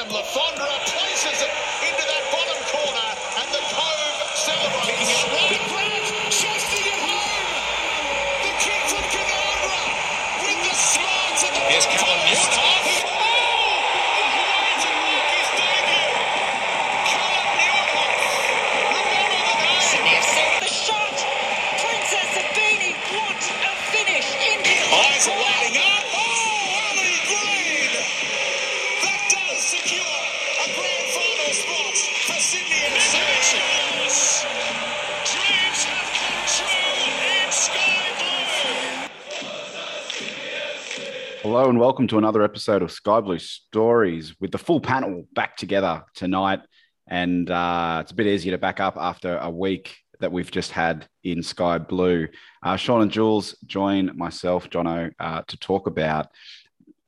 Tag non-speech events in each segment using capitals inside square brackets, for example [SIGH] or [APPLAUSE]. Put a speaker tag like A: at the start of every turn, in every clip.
A: and Le Fondre places it
B: welcome to another episode of Sky Blue Stories with the full panel back together tonight. And uh, it's a bit easier to back up after a week that we've just had in Sky Blue. Uh, Sean and Jules join myself, Jono, uh, to talk about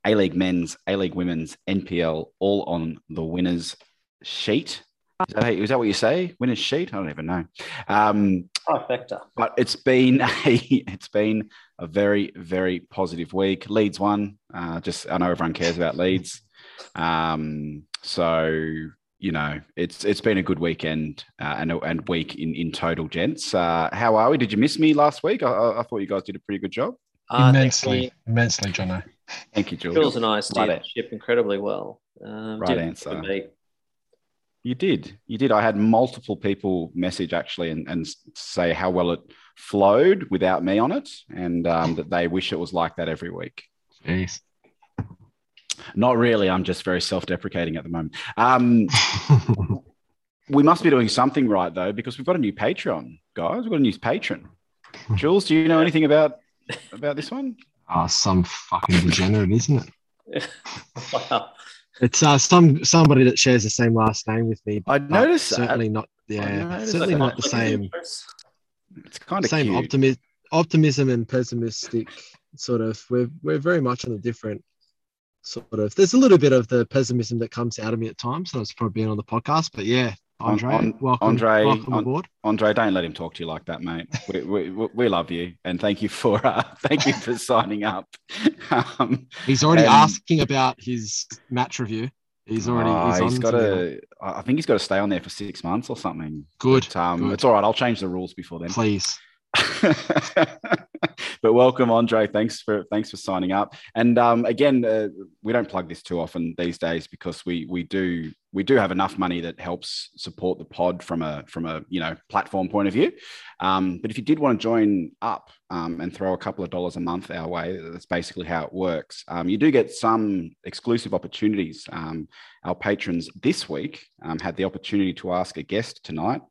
B: A League men's, A League women's, NPL, all on the winners sheet. Is that, is that what you say? Winners sheet? I don't even know. Um,
C: Trifecta.
B: but it's been [LAUGHS] a it's been a very very positive week. Leeds won. Uh, just I know everyone cares about Leeds, um, so you know it's it's been a good weekend uh, and and week in in total, gents. Uh, how are we? Did you miss me last week? I, I I thought you guys did a pretty good job.
C: Uh,
D: immensely, immensely, Jono.
B: Thank you, Jules.
C: Jules and I steered
B: Right
C: ship incredibly well. Um,
B: Right answer.
C: miss a beat.
B: You did. You did. I had multiple people message actually and, and say how well it flowed without me on it, and um, that they wish it was like that every week.
D: Jeez.
B: Not really. I'm just very self-deprecating at the moment. Um, [LAUGHS] we must be doing something right though, because we've got a new Patreon, guys. We've got a new patron. Jules, do you know anything about about this one? [LAUGHS]
D: Ah, some fucking degenerate, isn't it? [LAUGHS]
C: wow.
D: It's uh, some somebody that shares the same last name with me.
B: I
D: but
B: noticed that.
D: certainly not. Yeah, certainly
B: that.
D: not the same.
B: It's kind of
D: Same
B: cute.
D: optimism, optimism and pessimistic sort of. We're we're very much on a different sort of. There's a little bit of the pessimism that comes out of me at times. That's probably been on the podcast, but yeah, Andre,
B: on-
D: welcome,
B: Andre,
D: welcome
B: on-
D: aboard.
B: Andre, don't let him talk to you like that, mate. We, we, we- we love you, and thank you for uh, [LAUGHS] thank you for signing up. [LAUGHS] Um,
D: He's already
B: um,
D: asking about his match review. He's already.
B: uh,
D: he's,
B: he's got
D: to-
B: to. I think he's got to stay on there for six months or something.
D: Good.
B: But, um,
D: good.
B: It's all right. I'll change the rules before then.
D: Please. [LAUGHS]
B: but welcome, Andre. Thanks for thanks for signing up. And um, again, uh, we don't plug this too often these days because we we do we do have enough money that helps support the pod from a from a you know platform point of view. Um, but if you did want to join up um, and throw a couple of dollars a month our way, that's basically how it works. Um, you do get some exclusive opportunities. Um, our patrons this week um, had the opportunity to ask a guest tonight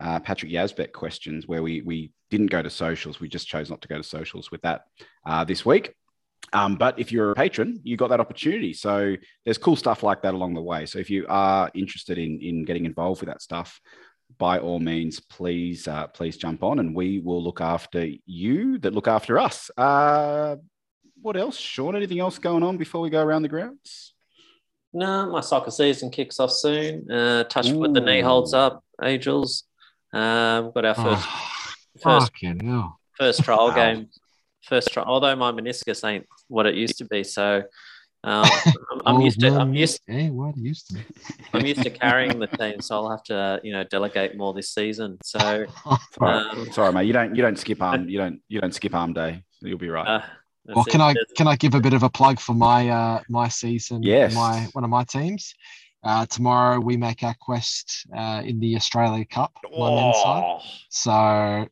B: uh, Patrick Yazbek questions where we we didn't go to socials. We just chose not to go to socials with that uh, this week. Um, but if you're a patron, you got that opportunity. So there's cool stuff like that along the way. So if you are interested in in getting involved with that stuff, by all means, please uh, please jump on, and we will look after you that look after us. Uh, what else, Sean? Anything else going on before we go around the grounds?
C: No, my soccer season kicks off soon. Uh, touch wood, the knee holds up. Angels. Um, we've got our first
D: Oh,
C: first
D: fucking hell.
C: first trial
B: Wow.
C: game. First trial. Although my meniscus ain't what it used to be, so um, I'm, I'm
D: Old
C: used to. I'm used.
D: Yeah, what used to be.
C: I'm used to carrying the team, so I'll have to, you know, delegate more this season. So,
B: It's [LAUGHS] all right.
C: Um,
B: It's all right, mate. You don't you don't skip arm you don't you don't skip arm day. So you'll be right.
C: uh, that's
D: Well,
C: it.
D: can I can I give a bit of a plug for my uh my season?
B: Yes.
D: My one of my teams. Uh, tomorrow we make our quest uh, in the Australia Cup. My men's side.
B: Oh,
D: So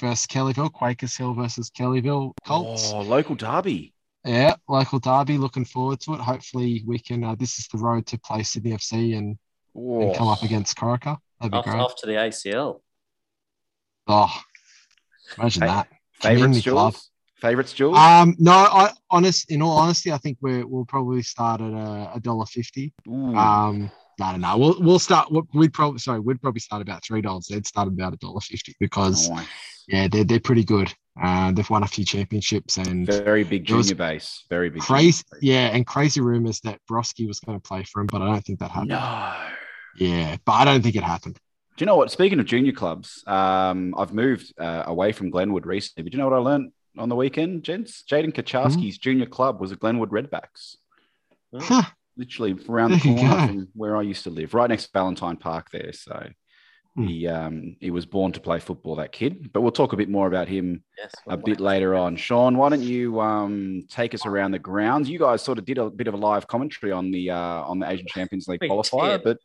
D: versus Kellyville, Quakers Hill versus Kellyville Colts.
B: oh, local derby.
D: Yeah, local derby. Looking forward to it. Hopefully we can. Uh, this is the road to play Sydney FC and, and come up against Corica. That'd be
C: off,
D: great.
C: off to the ACL.
D: Oh, imagine
B: Hey,
D: that.
B: Favorites,
D: Community club.
B: Jules? Favorites, Jules?
D: Um, no, I honest. In all honesty, I think we're, we'll probably start at a, a dollar fifty.
B: Ooh.
D: Um, no, no, no. We'll we'll start. We'd probably sorry. We'd probably start about three dollars. They'd start about a dollar fifty because
B: Nice.
D: Yeah, they're they're pretty good. Uh, they've won a few championships and
B: Very big junior base. Very big.
D: crazy. Yeah, and crazy rumors that Brosque was going to play for him, but I don't think that happened.
B: No.
D: Yeah, but I don't think it happened.
B: Do you know what? Speaking of junior clubs, um, I've moved uh, away from Glenwood recently. But do you know what I learned on the weekend, gents? Jaiden Kucharski's junior club was a Glenwood Redbacks.
D: Huh.
B: literally around the corner from where I used to live, right next to Valentine Park there. So
D: Hmm.
B: he um, he was born to play football, that kid. But we'll talk a bit more about him
C: Yes,
B: a bit later on. Sean, why don't you um, take us around the grounds? You guys sort of did a bit of a live commentary on the uh, on the Asian Champions League [LAUGHS]
C: We
B: qualifier,
C: did.
B: but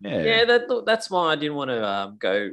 B: yeah,
C: Yeah, that, that's why I didn't want to um, go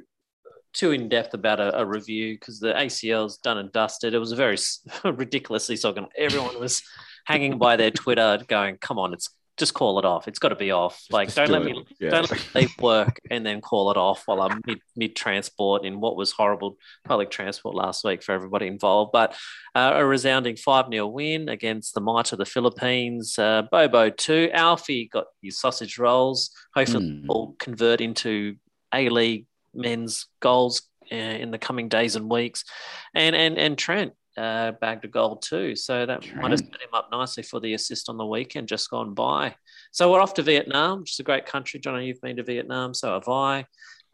C: too in depth about a, a review because the ACL's done and dusted. It was a very [LAUGHS] ridiculously so everyone was hanging by their Twitter going, "Come on, it's just call it off. It's got to be off.
B: Just-
C: like
B: just
C: don't
B: do
C: let me
B: Yeah.
C: don't let me leave work [LAUGHS] and then call it off while I'm mid mid transport in what was horrible public transport last week for everybody involved. But uh, a resounding 5 0 win against the might of the Philippines. Uh, Bobo 2. Alfie got his sausage rolls. Hopefully,
B: Hmm.
C: will convert into A League men's goals uh, in the coming days and weeks. And, and, and Trent. Uh, bagged a goal too, so that might have set him up nicely for the assist on the weekend just gone by. So we're off to Vietnam, which is a great country. John, you've been to Vietnam, so have I.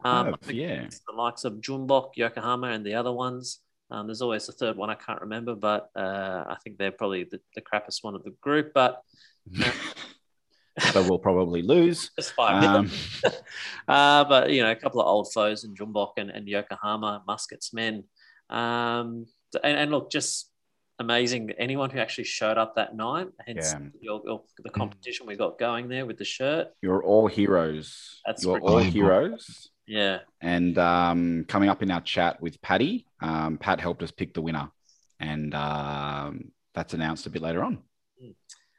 C: Um, think
B: yeah.
C: the likes of Jeonbuk, Yokohama, and the other ones. Um, there's always the third one I can't remember, but uh, I think they're probably the, the crappiest one of the group. But [LAUGHS]
B: so we'll probably lose. [LAUGHS]
C: just five.
B: Um, [LAUGHS]
C: uh, but you know, a couple of old foes in Jeonbuk and, and Yokohama, Muscat's men. Um, and, and look, just amazing. Anyone who actually showed up that night, hence
B: Yeah.
C: your, your, the competition we got going there with the shirt.
B: you're all heroes.
C: That's
B: you're all
D: cool.
B: heroes.
C: Yeah,
B: And um, coming up in our chat with Paddy, um, Pat helped us pick the winner, and um, that's announced a bit later on.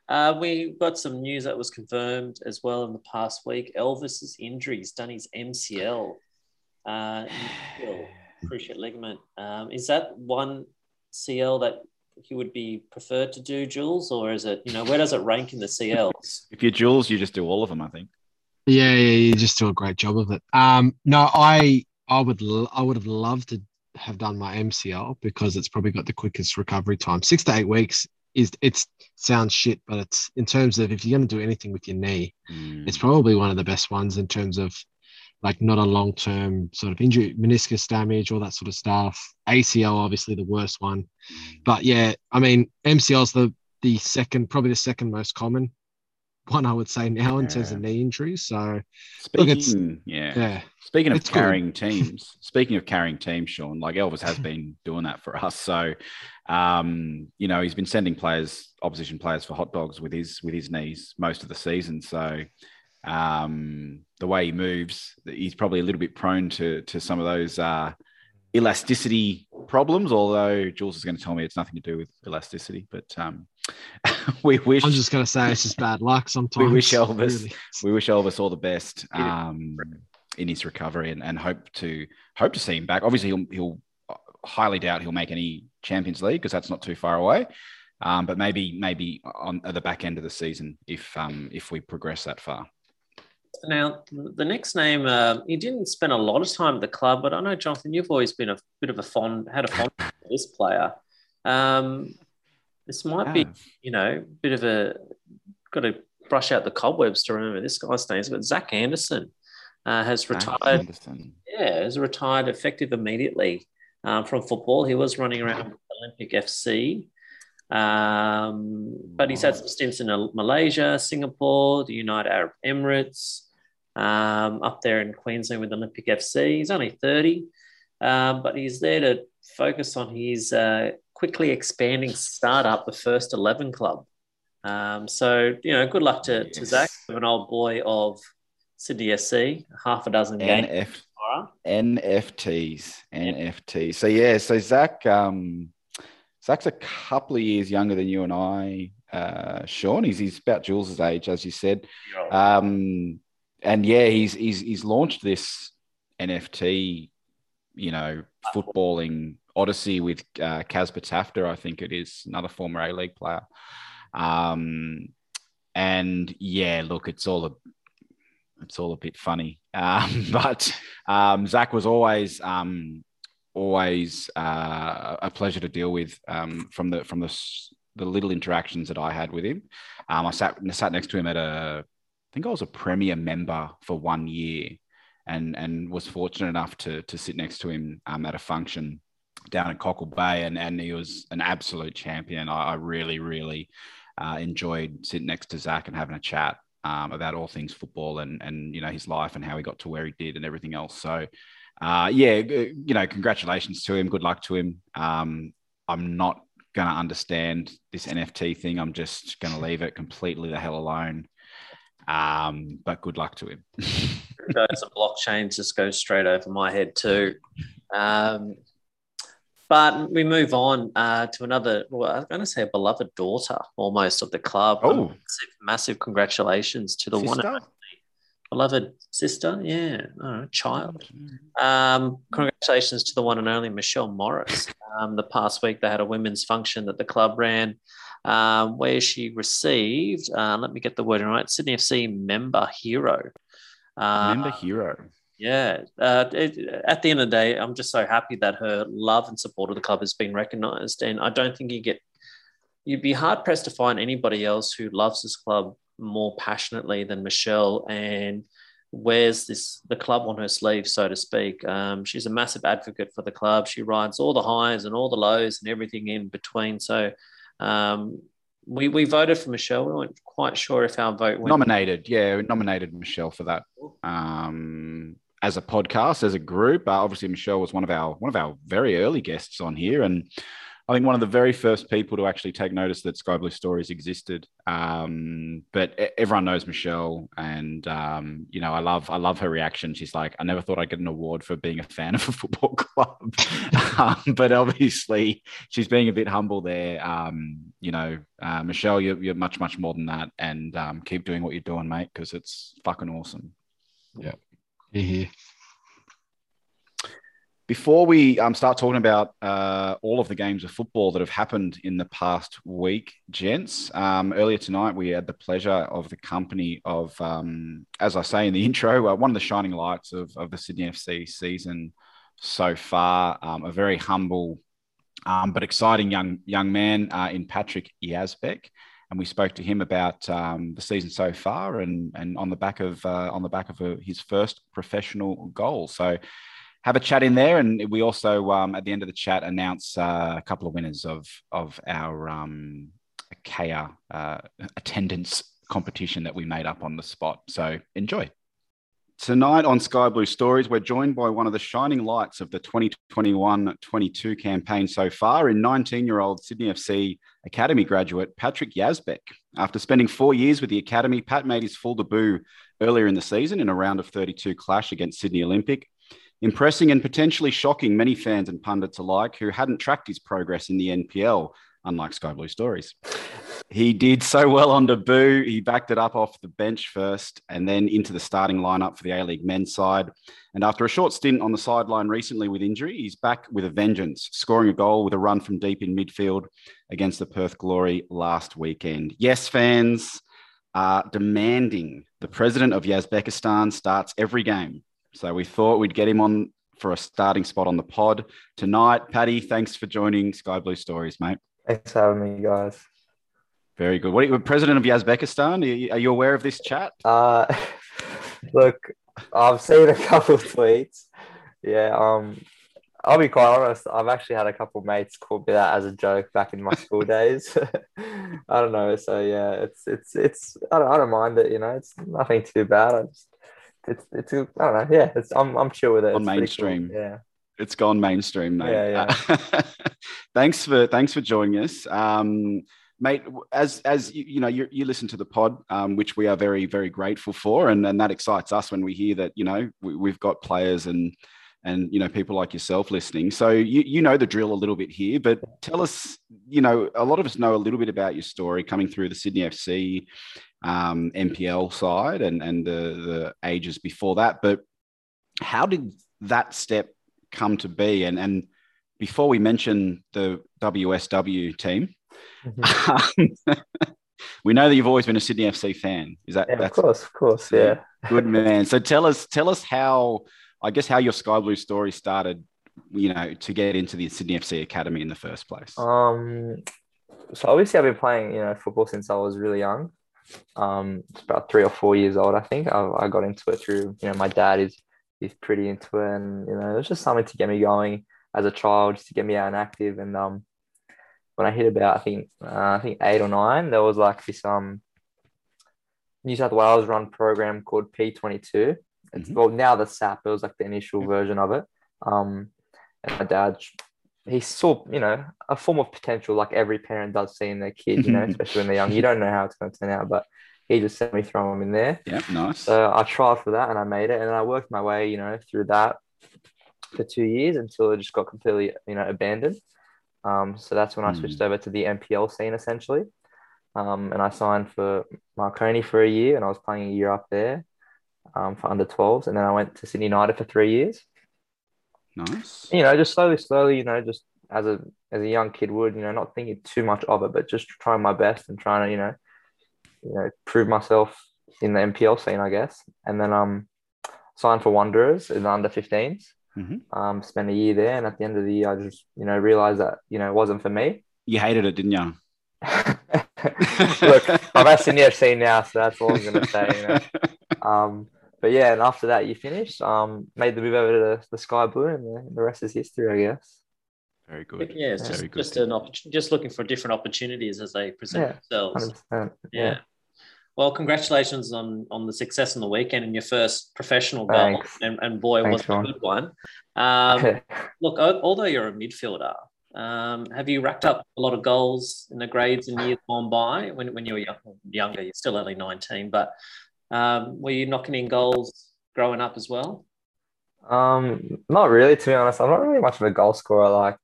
C: Uh, we got some news that was confirmed as well in the past week. Elvis's injury, he's done his MCL, uh, [SIGHS] MCL, cruciate ligament. Um, is that one CL that you would be preferred to do, Jules, or is it, you know, where does it rank in the CLs? [LAUGHS]
B: If you're Jules, you just do all of them, I think.
D: Yeah, yeah, you just do a great job of it. Um, no, I I would l- I would have loved to have done my MCL because it's probably got the quickest recovery time. Six to eight weeks is it's sounds shit, but it's in terms of if you're going to do anything with your knee,
B: Mm.
D: it's probably one of the best ones in terms of like not a long term sort of injury, meniscus damage, all that sort of stuff. ACL, obviously the worst one, but yeah, I mean MCL's the the second, probably the second most common one I would say now in terms of knee injuries. So
B: Speaking,
D: Look, it's-
B: yeah.
D: yeah,
B: Speaking of
D: It's good.
B: carrying teams, [LAUGHS] speaking of carrying teams, Sean, like Elvis has been doing that for us. So, um, you know, he's been sending players, opposition players, for hot dogs with his with his knees most of the season. So, um, the way he moves, he's probably a little bit prone to to some of those uh, elasticity problems. Although Jules is going to tell me it's nothing to do with elasticity, but um, [LAUGHS] we wish
D: I'm just going to say it's just bad luck sometimes. [LAUGHS]
B: we wish Elvis-
D: really.
B: we wish Elvis all the best um, in his recovery and, and hope to hope to see him back. Obviously, he'll, he'll highly doubt he'll make any Champions League because that's not too far away. Um, but maybe maybe on at the back end of the season if um, if we progress that far.
C: Now, the next name, uh, he didn't spend a lot of time at the club, but I know, Jonathan, you've always been a bit of a fond, had a fond [LAUGHS] for this player. Um, this might be, you know, a bit of a, got to brush out the cobwebs to remember this guy's name, but Zach Anderson uh, has
B: Zach
C: retired.
B: Anderson.
C: Yeah, has retired effective immediately um, from football. He was running around with Olympic FC. Um, but he's had some stints in Malaysia, Singapore, the United Arab Emirates, um, up there in Queensland with Olympic FC. He's only 30, um, but he's there to focus on his uh, quickly expanding startup, the First 11 Club. Um, so, you know, good luck to, to Zach, an old boy of Sydney FC, half a dozen games.
B: NF,
C: tomorrow.
B: NFTs, NFTs. So yeah, so Zach, um, Zach's a couple of years younger than you and I, uh, Sean. He's he's about Jules's age, as you said. Um, and yeah, he's he's he's launched this NFT, you know, footballing odyssey with uh, Casper Tafter, I think it is, another former A League player. Um, and yeah, look, it's all a it's all a bit funny, [LAUGHS] um, but um, Zach was always um, always uh, a pleasure to deal with um, from the from the the little interactions that I had with him. Um, I sat sat next to him at a think I was a premier member for one year, and and was fortunate enough to to sit next to him um, at a function down at Cockle Bay, and and he was an absolute champion. I, I really really uh, enjoyed sitting next to Zach and having a chat um, about all things football and and you know his life and how he got to where he did and everything else. So, uh, yeah, you know, congratulations to him. Good luck to him. Um, I'm not going to understand this NFT thing. I'm just going to leave it completely the hell alone. Um, but good luck to him. [LAUGHS]
C: Those blockchains just go straight over my head too. Um, but we move on uh, to another, well, I'm going to say a beloved daughter almost of the club.
B: Oh,
C: massive, massive congratulations to the
B: Sister?
C: one and only beloved sister. Yeah, oh, child. Um, congratulations to the one and only Michelle Morris. Um, the past week, they had a women's function that the club ran um, where she received, uh, let me get the wording right, Sydney FC member hero. Uh,
B: Member hero.
C: yeah. Uh, it, at the end of the day, I'm just so happy that her love and support of the club has been recognised. And I don't think you get, you'd be hard pressed to find anybody else who loves this club more passionately than Michelle and wears this the club on her sleeve, so to speak. Um, she's a massive advocate for the club. She rides all the highs and all the lows and everything in between. So um, we, we voted for Michelle. We weren't quite sure if our vote went.
B: Nominated, yeah, we nominated Michelle for that. Um, as a podcast, as a group, uh, obviously Michelle was one of our one of our very early guests on here, and I think one of the very first people to actually take notice that Sky Blue Stories existed. Um, but everyone knows Michelle, and um, you know, I love I love her reaction. She's like, I never thought I'd get an award for being a fan of a football [LAUGHS] club, um, but obviously she's being a bit humble there. Um, you know, uh, Michelle, you're, you're much much more than that, and um, keep doing what you're doing, mate, because it's fucking awesome.
D: Here, here.
B: Before we um, start talking about uh, all of the games of football that have happened in the past week, gents, um, earlier tonight we had the pleasure of the company of, um, as I say in the [LAUGHS] intro, uh, one of the shining lights of, of the Sydney FC season so far. Um, a very humble um, but exciting young young man uh, in Patrick Yazbek, and we spoke to him about um, the season so far and and on the back of uh, on the back of uh his first professional goal. So have a chat in there, and we also um, at the end of the chat announce uh, a couple of winners of of our um, Kea uh, attendance competition that we made up on the spot. So enjoy. Tonight on Sky Blue Stories, we're joined by one of the shining lights of the 2021 22 campaign so far in 19 year old Sydney FC Academy graduate Patrick Yazbek. After spending four years with the Academy, Pat made his full debut earlier in the season in a round of 32 clash against Sydney Olympic, impressing and potentially shocking many fans and pundits alike who hadn't tracked his progress in the NPL, unlike Sky Blue Stories. He did so well on debut. He backed it up off the bench first and then into the starting lineup for the A League men's side. And after a short stint on the sideline recently with injury, he's back with a vengeance, scoring a goal with a run from deep in midfield against the Perth Glory last weekend. Yes, fans are demanding the president of Yazbekistan starts every game. So we thought we'd get him on for a starting spot on the pod tonight. Paddy, thanks for joining Sky Blue Stories, mate.
E: Thanks for having me, guys.
B: Very good. What are you, president of Yazbekistan? Are you, are you aware of this chat?
E: Uh, [LAUGHS] look, I've seen a [LAUGHS] couple of tweets. Yeah, um, I'll be quite honest. I've actually had a couple of mates call me that as a joke back in my school [LAUGHS] days. I don't know. So yeah, it's it's it's. I don't, I don't mind it. You know, it's nothing too bad. I just it's it's. I don't know. Yeah, it's I'm I'm chill with it.
B: On
E: It's
B: mainstream.
E: Cool. Yeah.
B: It's gone mainstream, mate.
E: Yeah, [LAUGHS]
B: thanks for thanks for joining us. Um, mate as as you, you know you, you listen to the pod um, which we are very very grateful for and, and that excites us when we hear that you know we, we've got players and and you know people like yourself listening so you, you know the drill a little bit here but tell us you know a lot of us know a little bit about your story coming through the sydney fc um, NPL side and and the the ages before that but how did that step come to be and and before we mention the wsw team
E: Mhm. [LAUGHS]
B: we know that you've always been a Sydney FC fan. Is that
E: Yeah, of course, of course. Yeah. [LAUGHS]
B: good, man? So tell us, tell us how, I guess, how your Sky Blue story started. You know, to get into the Sydney FC Academy in the first place.
E: Um, so obviously I've been playing, you know, football since I was really young. Um, it's about three or four years old, I think. I, I got into it through, you know, my dad is he's pretty into it, and you know, it was just something to get me going as a child, just to get me out and active. And um, when I hit about I think uh, I think eight or nine, there was like this um New South Wales run program called P22. It's
B: Mhm.
E: well now the SAP. It was like the initial version of it. Um, and my dad, he saw you know a form of potential like every parent does see in their kid. You know, especially when they're young. You don't know how it's going to turn out, but he just sent me throw them in there.
B: Yeah, nice.
E: So I tried for that and I made it, and I worked my way, you know, through that for two years until it just got completely, you know, abandoned. Um, so that's when I switched over to the NPL scene essentially, um, and I signed for Marconi for a year, and I was playing a year up there um, for under 12s, and then I went to Sydney United for three years.
B: Nice.
E: You know, just slowly, slowly, you know, just as a as a young kid would, you know, not thinking too much of it, but just trying my best and trying to, you know, you know, prove myself in the NPL scene, I guess. And then um signed for Wanderers in the under 15s.
B: Mhm.
E: Um, spent a year there, and at the end of the year, I just you know realized that you know it wasn't for me.
B: You hated it, didn't you? [LAUGHS]
E: Look, I'm at Sydney FC now, so that's all I'm gonna say. You know? [LAUGHS] Um, but yeah, and after that, you finished. Um, made the move over to the, the Sky Blue, and the, the rest is history, I guess.
B: Very good.
C: Yeah, it's just,
B: good.
C: just an opportunity, just looking for different opportunities as they present
E: Yeah,
C: themselves.
E: 100%.
C: Yeah. Well, congratulations on on the success on the weekend and your first professional goal. And, and boy,
E: Thanks,
C: was it a good one. Um, [LAUGHS] look, al- although you're a midfielder, um, have you racked up a lot of goals in the grades in years gone by? When, when you were young, younger, you're still only 19, but um, were you knocking in goals growing up as well?
E: Um, not really, to be honest. I'm not really much of a goal scorer. Like,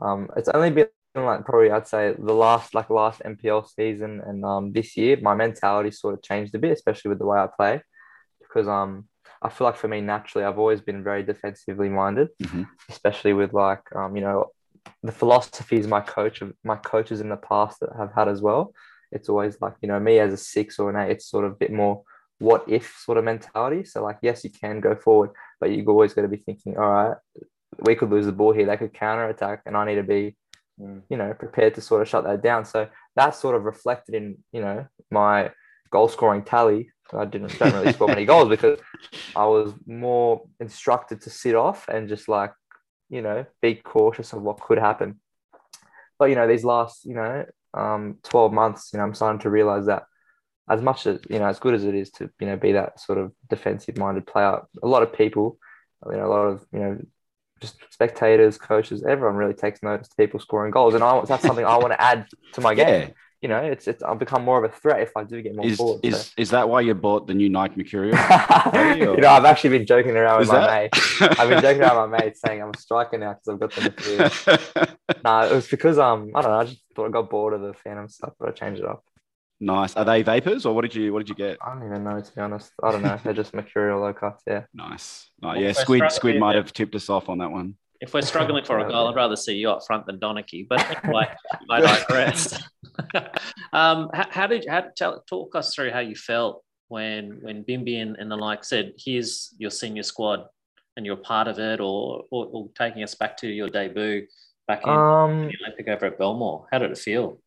E: um, it's only been like probably I'd say the last like last NPL season and um this year, my mentality sort of changed a bit, especially with the way I play, because um I feel like for me naturally I've always been very defensively minded,
B: Mhm.
E: especially with like um you know the philosophies my coach my coaches in the past that have had as well. It's always like you know me as a six or an eight. It's sort of a bit more what if sort of mentality. So like yes, you can go forward, but you've always got to be thinking, all right, we could lose the ball here. They could counter attack, and I need to be,
C: Mm.
E: you know, prepared to sort of shut that down. So that's sort of reflected in you know my goal scoring tally. I didn't don't really score many goals because I was more instructed to sit off and just like you know be cautious of what could happen. But you know these last you know um, 12 months, you know, I'm starting to realize that as much as you know, as good as it is to you know be that sort of defensive minded player, a lot of people, you know, a lot of you know, just spectators, coaches, everyone really takes notice to people scoring goals, and I want that's something I want to add to my [LAUGHS] game.
B: Yeah.
E: You know, it's it's I'll become more of a threat if I do get more
B: Is,
E: forward. so.
B: is, is that why you bought the new Nike Mercurial? [LAUGHS]
E: you know, I've actually been joking around with
B: Is
E: my
B: that?
E: mate. I've been joking around with my mate saying I'm a striker now because I've got the midfield. [LAUGHS] no, it was because um I don't know. I just thought I got bored of the Phantom stuff, but I changed it up.
B: Nice. Are they vapors or what did you what did you get?
E: I don't even know to be honest. I don't know. They're just mercurial low cuts. Yeah.
B: Nice. Oh, yeah, Squid Squid might have tipped us off on that one.
C: If we're struggling for a goal, I'd rather see you up front than Donachie. But anyway, [LAUGHS] I digress. [LAUGHS] um, how, how did how tell, talk us through how you felt when when Bimby and, and the like said, "Here's your senior squad," and you're part of it, or, or, or taking us back to your debut back in
E: Um.
C: the Olympic over at Belmore. How did it feel?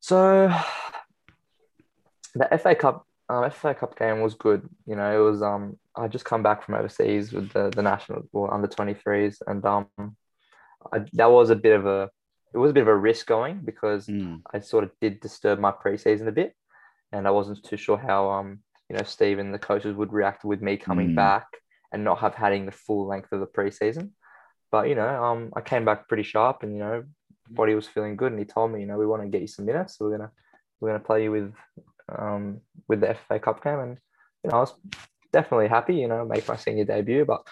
E: So [SIGHS] the FA Cup, uh, FA Cup game was good. You know, it was um. I just come back from overseas with the the national well, under twenty threes, and um, I, that was a bit of a it was a bit of a risk going because
B: Mm.
E: I sort of did disturb my preseason a bit, and I wasn't too sure how um you know Steve and the coaches would react with me coming
B: Mm.
E: back and not have having the full length of the preseason. But you know, um, I came back pretty sharp, and you know, body was feeling good, and he told me, you know, we want to get you some minutes, so we're gonna we're gonna play you with um with the FA Cup game, and you know, I was definitely happy, you know, make my senior debut, but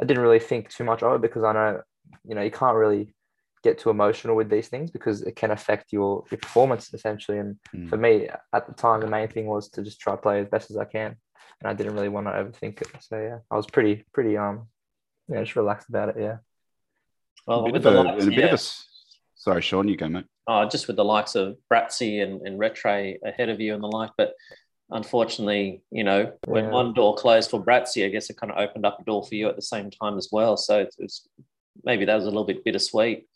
E: I didn't really think too much of it because I know, you know, you can't really get too emotional with these things because it can affect your, your performance essentially. And
B: Mm.
E: for me at the time, the main thing was to just try to play as best as I can. And I didn't really want to overthink it. So yeah, I was pretty, pretty, um, yeah, just relaxed about it. Yeah.
C: Well,
B: a bit,
C: with
B: of
C: the
B: a,
C: likes,
B: a bit
C: yeah.
B: of a s- sorry, Sean, you go, mate.
C: oh, just with the likes of Bratsy and, and Retre ahead of you and the like. But unfortunately, you know, when
E: Yeah.
C: one door closed for Bratsy, I guess it kind of opened up a door for you at the same time as well. So it's, it's maybe that was a little bit bittersweet.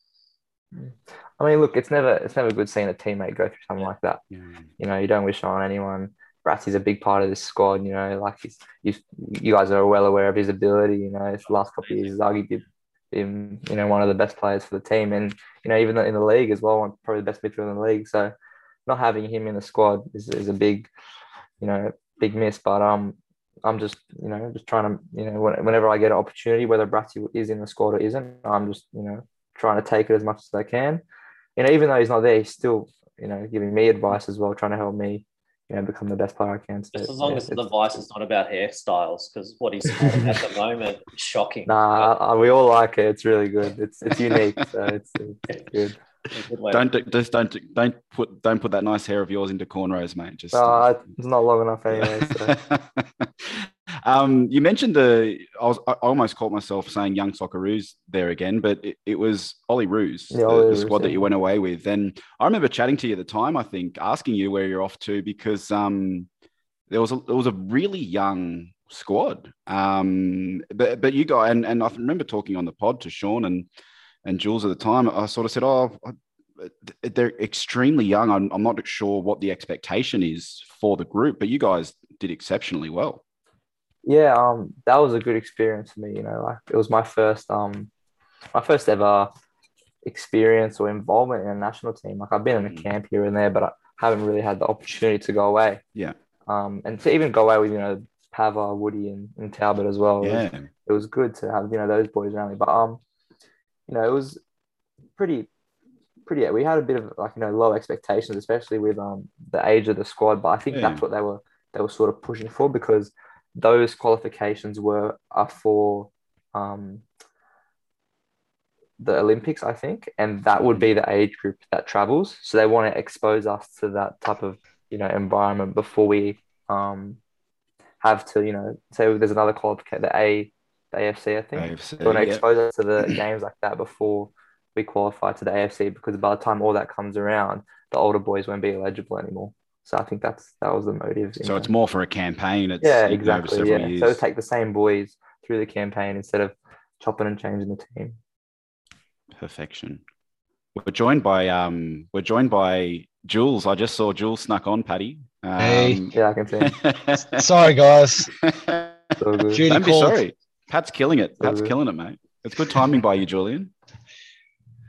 E: I mean, look, it's never, it's never good seeing a teammate go through something like that.
B: Yeah.
E: you know, you don't wish on anyone. Bratsy's a big part of this squad, you know, like he's, he's, you guys are well aware of his ability, you know, his last couple of years, he's arguably, him, you know, one of the best players for the team, and you know, even in the league as well, probably the best midfielder in the league. So, not having him in the squad is, is a big, you know, big miss. But um, I'm just, you know, just trying to, you know, whenever I get an opportunity, whether Bratsy is in the squad or isn't, I'm just, you know, trying to take it as much as I can. Know, even though he's not there, he's still, you know, giving me advice as well, trying to help me, you know, become the best player I can. So,
C: Just as long
E: yeah,
C: as the vice is not about hairstyles, because what he's [LAUGHS] sporting at the moment is shocking.
E: Nah, I- we all like it. It's really good. It's it's unique, [LAUGHS] so it's, it's good.
C: A good way
B: Don't do- just don't don't put don't put that nice hair of yours into cornrows, mate. Just
E: Uh, it's not long enough anyway. So. [LAUGHS]
B: um, you mentioned the. I was I almost caught myself saying young Socceroos there again, but it, it was Olyroos,
E: Yeah,
B: the,
E: Ollie
B: the
E: Roos,
B: squad that you went away with. And I remember chatting to you at the time. I think asking you where you're off to because um, there was a there was a really young squad. Um, but but you got and and I remember talking on the pod to Sean and and Jules at the time. I sort of said, oh. I, they're extremely young. I'm, I'm not sure what the expectation is for the group, but you guys did exceptionally well.
E: Yeah, um, that was a good experience for me. You know, like it was my first um, my first ever experience or involvement in a national team. Like I've been in a
B: Mm.
E: camp here and there, but I haven't really had the opportunity to go away.
B: Yeah.
E: Um, and to even go away with you know Pava, Woody, and, and Talbot as well. It was-
B: Yeah.
E: it was good to have you know those boys around me. But um, you know, it was pretty, pretty. We had a bit of like you know low expectations, especially with um the age of the squad. But I think
B: Yeah.
E: that's what they were they were sort of pushing for because those qualifications were are for um the Olympics, I think, and that would be the age group that travels. So they want to expose us to that type of you know environment before we um have to you know say there's another qualification, the A, the AFC, I think.
B: AFC,
E: They want to
B: yeah.
E: expose us to the [CLEARS THROAT] games like that before we qualify to the AFC because by the time all that comes around, the older boys won't be eligible anymore. So I think that's that was the motive. in
B: So it's
E: that.
B: more for a campaign. It's
E: yeah,
B: you over
E: exactly.
B: several
E: Yeah,
B: years.
E: so take the same boys through the campaign instead of chopping and changing the team.
B: Perfection. We're joined by um we're joined by Jules. I just saw Jules snuck on, Paddy. Um,
D: Hey.
E: Yeah, I can see. [LAUGHS]
D: Sorry, guys.
E: So good.
D: Judy
B: Don't be sorry. Pat's killing it. Pat's
E: good.
B: killing it, mate. It's good timing by you, Julian.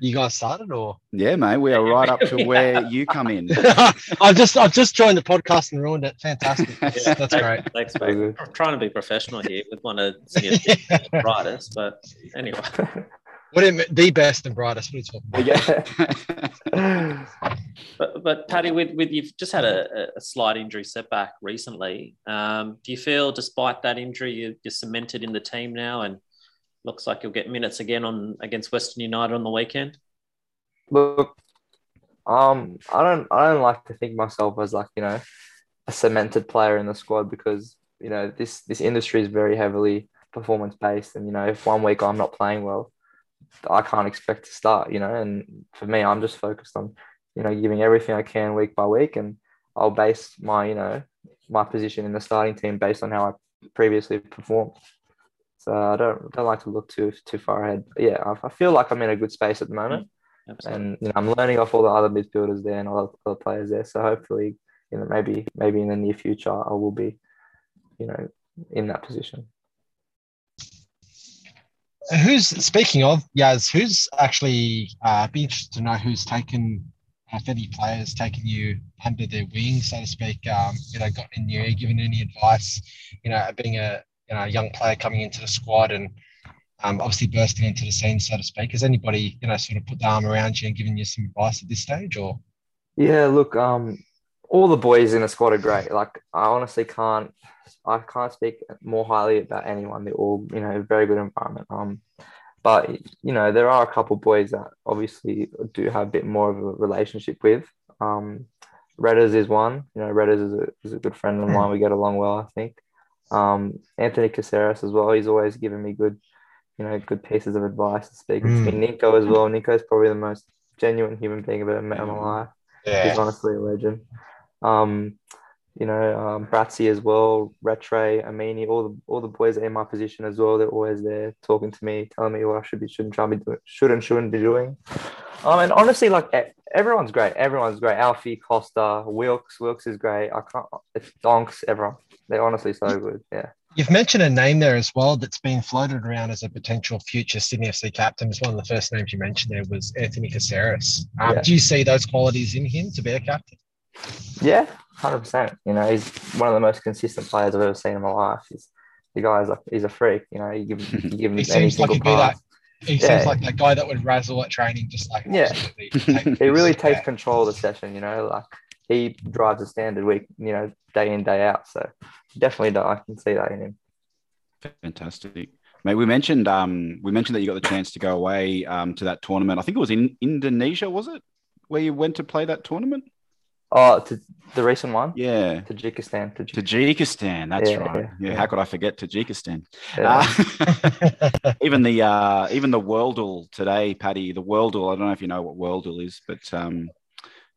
D: You guys started or?
B: Yeah, mate. We are right up to where you come in. [LAUGHS] [LAUGHS]
D: I've just I've just joined the podcast and ruined it. Fantastic. [LAUGHS] That's, that's great.
C: Thanks,
E: So
C: mate.
E: good.
C: I'm trying to be professional here with one of Sydney's brightest, but anyway.
D: What do you mean, the best and brightest? What are you talking about?
B: Yeah.
C: But, but Paddy with, with you've just had a, a slight injury setback recently. Um, do you feel, despite that injury, you, you're cemented in the team now, and looks like you'll get minutes again on against Western United on the weekend?
E: Look, um, I don't I don't like to think myself as like, you know, a cemented player in the squad because, you know, this this industry is very heavily performance based and you know, if one week I'm not playing well, I can't expect to start, you know, and for me I'm just focused on, you know, giving everything I can week by week and I'll base my, you know, my position in the starting team based on how I previously performed. So I don't don't like to look too too far ahead. But yeah, I, I feel like I'm in a good space at the moment
C: Absolutely.
E: and you know, I'm learning off all the other midfielders there and all the other players there. So hopefully, you know, maybe maybe in the near future, I will be, you know, in that position.
D: Who's speaking of Yaz? Who's actually uh, be interested to know who's taken if any players taken you under their wing, so to speak. Um, you know, gotten in your ear, given any advice. You know, being a you know a young player coming into the squad and um, obviously bursting into the scene, so to speak. Has anybody you know sort of put the arm around you and given you some advice at this stage, or
E: Yeah, look, um, all the boys in the squad are great. Like I honestly can't, I can't speak more highly about anyone. They're all, you know, very good environment. Um, but you know, there are a couple boys that obviously do have a bit more of a relationship with. Um, Redders is one. You know, Redders is a, is a good friend of mine. We get along well, I think. Um, Anthony Caceres as well. He's always given me good, you know, good pieces of advice. To speaking to me, Nico as well. Nico's probably the most genuine human being I've ever met in my life. Yeah. He's honestly a legend. Um, you know, um, as well, Retre, Amini, all the all the boys in my position as well. They're always there talking to me, telling me what I should be, shouldn't try be doing, should and shouldn't be doing. Um, and honestly, like everyone's great. Everyone's great. Alfie, Costa, Wilkes, Wilkes is great. I can't. It's Donks. Everyone. They're honestly so good. Yeah.
D: You've mentioned a name there as well that's been floated around as a potential future Sydney FC captain. It's one of the first names you mentioned there was Anthony Caceres. Um,
E: Yeah.
D: Do you see those qualities in him to be a captain?
E: Yeah, hundred percent. You know, he's one of the most consistent players I've ever seen in my life. He's the guy's he's a freak. You know, you give you give him
D: He
E: any
D: seems like
E: single
D: he'd be that.
E: pass.
D: He
E: Yeah.
D: seems like that guy that would razzle at training, just like
E: Yeah. [LAUGHS] He really takes control of the session. You know, like he drives a standard week. You know, day in day out. So definitely, I can see that in him.
B: Fantastic. Mate, we mentioned um, we mentioned that you got the chance to go away um, to that tournament. I think it was in Indonesia, was it? Where you went to play that tournament?
E: Oh, to the recent one,
B: Yeah.
E: Tajikistan. Tajik-
B: Tajikistan, that's
E: Yeah,
B: right.
E: yeah,
B: Yeah, how could I forget Tajikistan?
E: yeah.
B: Uh, [LAUGHS] even the uh, even the Wordle today, Paddy, the Wordle. I don't know if you know what Wordle is, but um,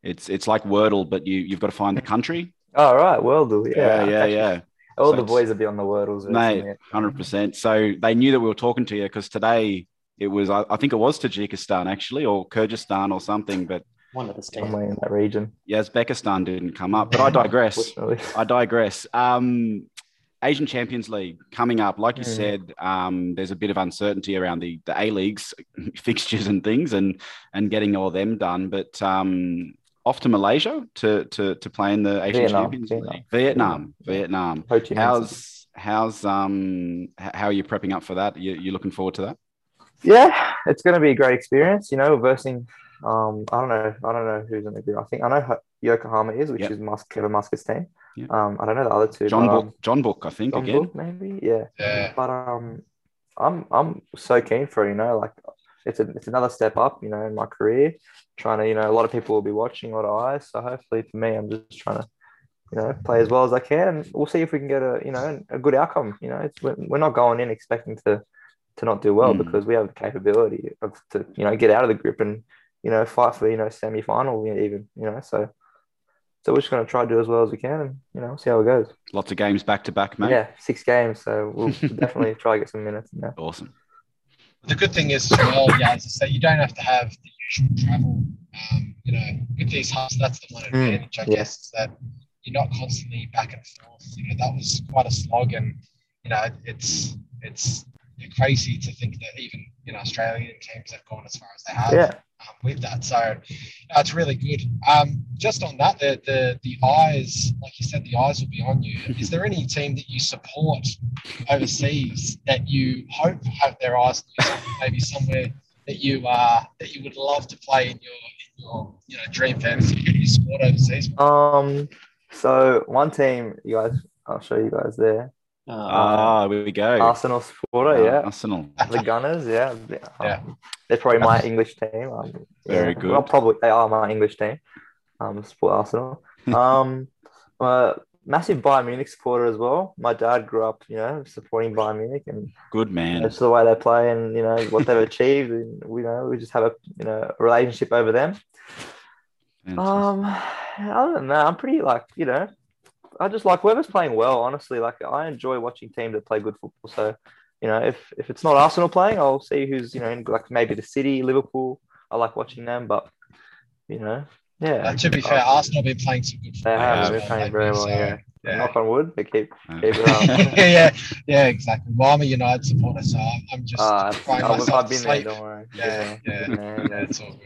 B: it's it's like Wordle, but you you've got to find the country. [LAUGHS]
E: oh right, Wordle.
B: Yeah,
E: Yeah,
B: yeah, yeah. [LAUGHS]
E: All
B: So
E: the boys will be on the Wordles.
B: Mate, hundred percent. So they knew that we were talking to you because today it was. I, I think it was Tajikistan actually, or Kyrgyzstan or something. But
C: One of the stands.
E: somewhere in that region.
B: Yeah, Uzbekistan didn't come up. But I digress. [LAUGHS] I digress. Um, Asian Champions League coming up. Like you
E: Mm.
B: said, um, there's a bit of uncertainty around the the A leagues fixtures and things, and and getting all them done. But um, off to Malaysia to to to play in the Asian
E: Vietnam,
B: Champions
E: Vietnam.
B: League. Vietnam, Vietnam.
E: Ho Chi Minh City.
B: How's how's um how are you prepping up for that? You you looking forward to that?
E: Yeah, it's going to be a great experience. You know, versing. Um, I don't know. I don't know who's in the group. I think I know Yokohama is, which
B: Yep.
E: is Mus- Kevin Muscat's team.
B: Yep.
E: Um, I don't know the other two.
B: John
E: but,
B: Book,
E: um,
B: Jeonbuk, I think
E: John
B: again.
E: Book, maybe. Yeah.
D: Yeah.
E: But um, I'm I'm so keen for it, you know, like it's a it's another step up, you know, in my career. Trying to, you know, a lot of people will be watching, a lot of eyes. So hopefully for me, I'm just trying to, you know, play as well as I can, and we'll see if we can get a, you know, a good outcome. You know, it's we're we're not going in expecting to to not do well
B: Mm.
E: because we have the capability of to, you know, get out of the grip and you know fight for you know semi final even, you know, so. So we're just going to try to do as well as we can, and you know, see how it goes.
B: Lots of games back to back, mate.
E: Yeah, six games, so we'll [LAUGHS] definitely try to get some minutes in there.
B: Awesome.
D: The good thing is as well, yeah, as I say, you don't have to have the usual travel. Um, you know, with these hubs, that's the one advantage, I
E: yeah.
D: guess, is that you're not constantly back and forth. You know, that was quite a slog, and you know, it's it's crazy to think that even you know Australian teams have gone as far as they have.
E: Yeah.
D: Um, with that. So uh, it's really good. Um, just on that, the, the the eyes, like you said, the eyes will be on you. Is there any team that you support overseas that you hope have their eyes on you? Maybe somewhere that you uh, that you would love to play in your in your you know dream fantasy you support overseas?
E: Um, so one team, you guys, I'll show you guys there.
C: Uh,
B: Ah, here we go.
E: Arsenal supporter,
B: Uh,
E: yeah.
B: Arsenal.
E: The Gunners, yeah. Um,
D: Yeah.
E: They're probably my [LAUGHS] English team. Um,
B: Very
E: yeah.
B: good.
E: Well, probably they are my English team. Um, support Arsenal. [LAUGHS] Um, uh, massive Bayern Munich supporter as well. My dad grew up, you know, supporting Bayern Munich, and
B: Good man.
E: that's the way they play, and you know what they've [LAUGHS] achieved. And we know we just have a you know a relationship over them.
B: Fantastic.
E: Um, other than that, I'm pretty like you know, I just like whoever's playing well. Honestly, like I enjoy watching teams that play good football. So, you know, if if it's not Arsenal playing, I'll see who's you know in like maybe the City, Liverpool. I like watching them, but you know, yeah.
D: Uh, to be fair, Arsenal have been playing some good
E: They
D: football.
E: have been
D: well
E: playing very well.
D: so,
E: Yeah.
D: yeah.
E: Knock on wood, they keep
B: Uh,
E: keep it [LAUGHS] up.
D: yeah, yeah, exactly. Well, I'm a United supporter, so I'm- I'm just
E: Uh,
D: crying
E: I've,
D: myself
E: I've
D: to
E: been there.
D: sleep.
E: Don't worry.
D: Yeah, yeah.
E: Man,
D: Yeah, it's all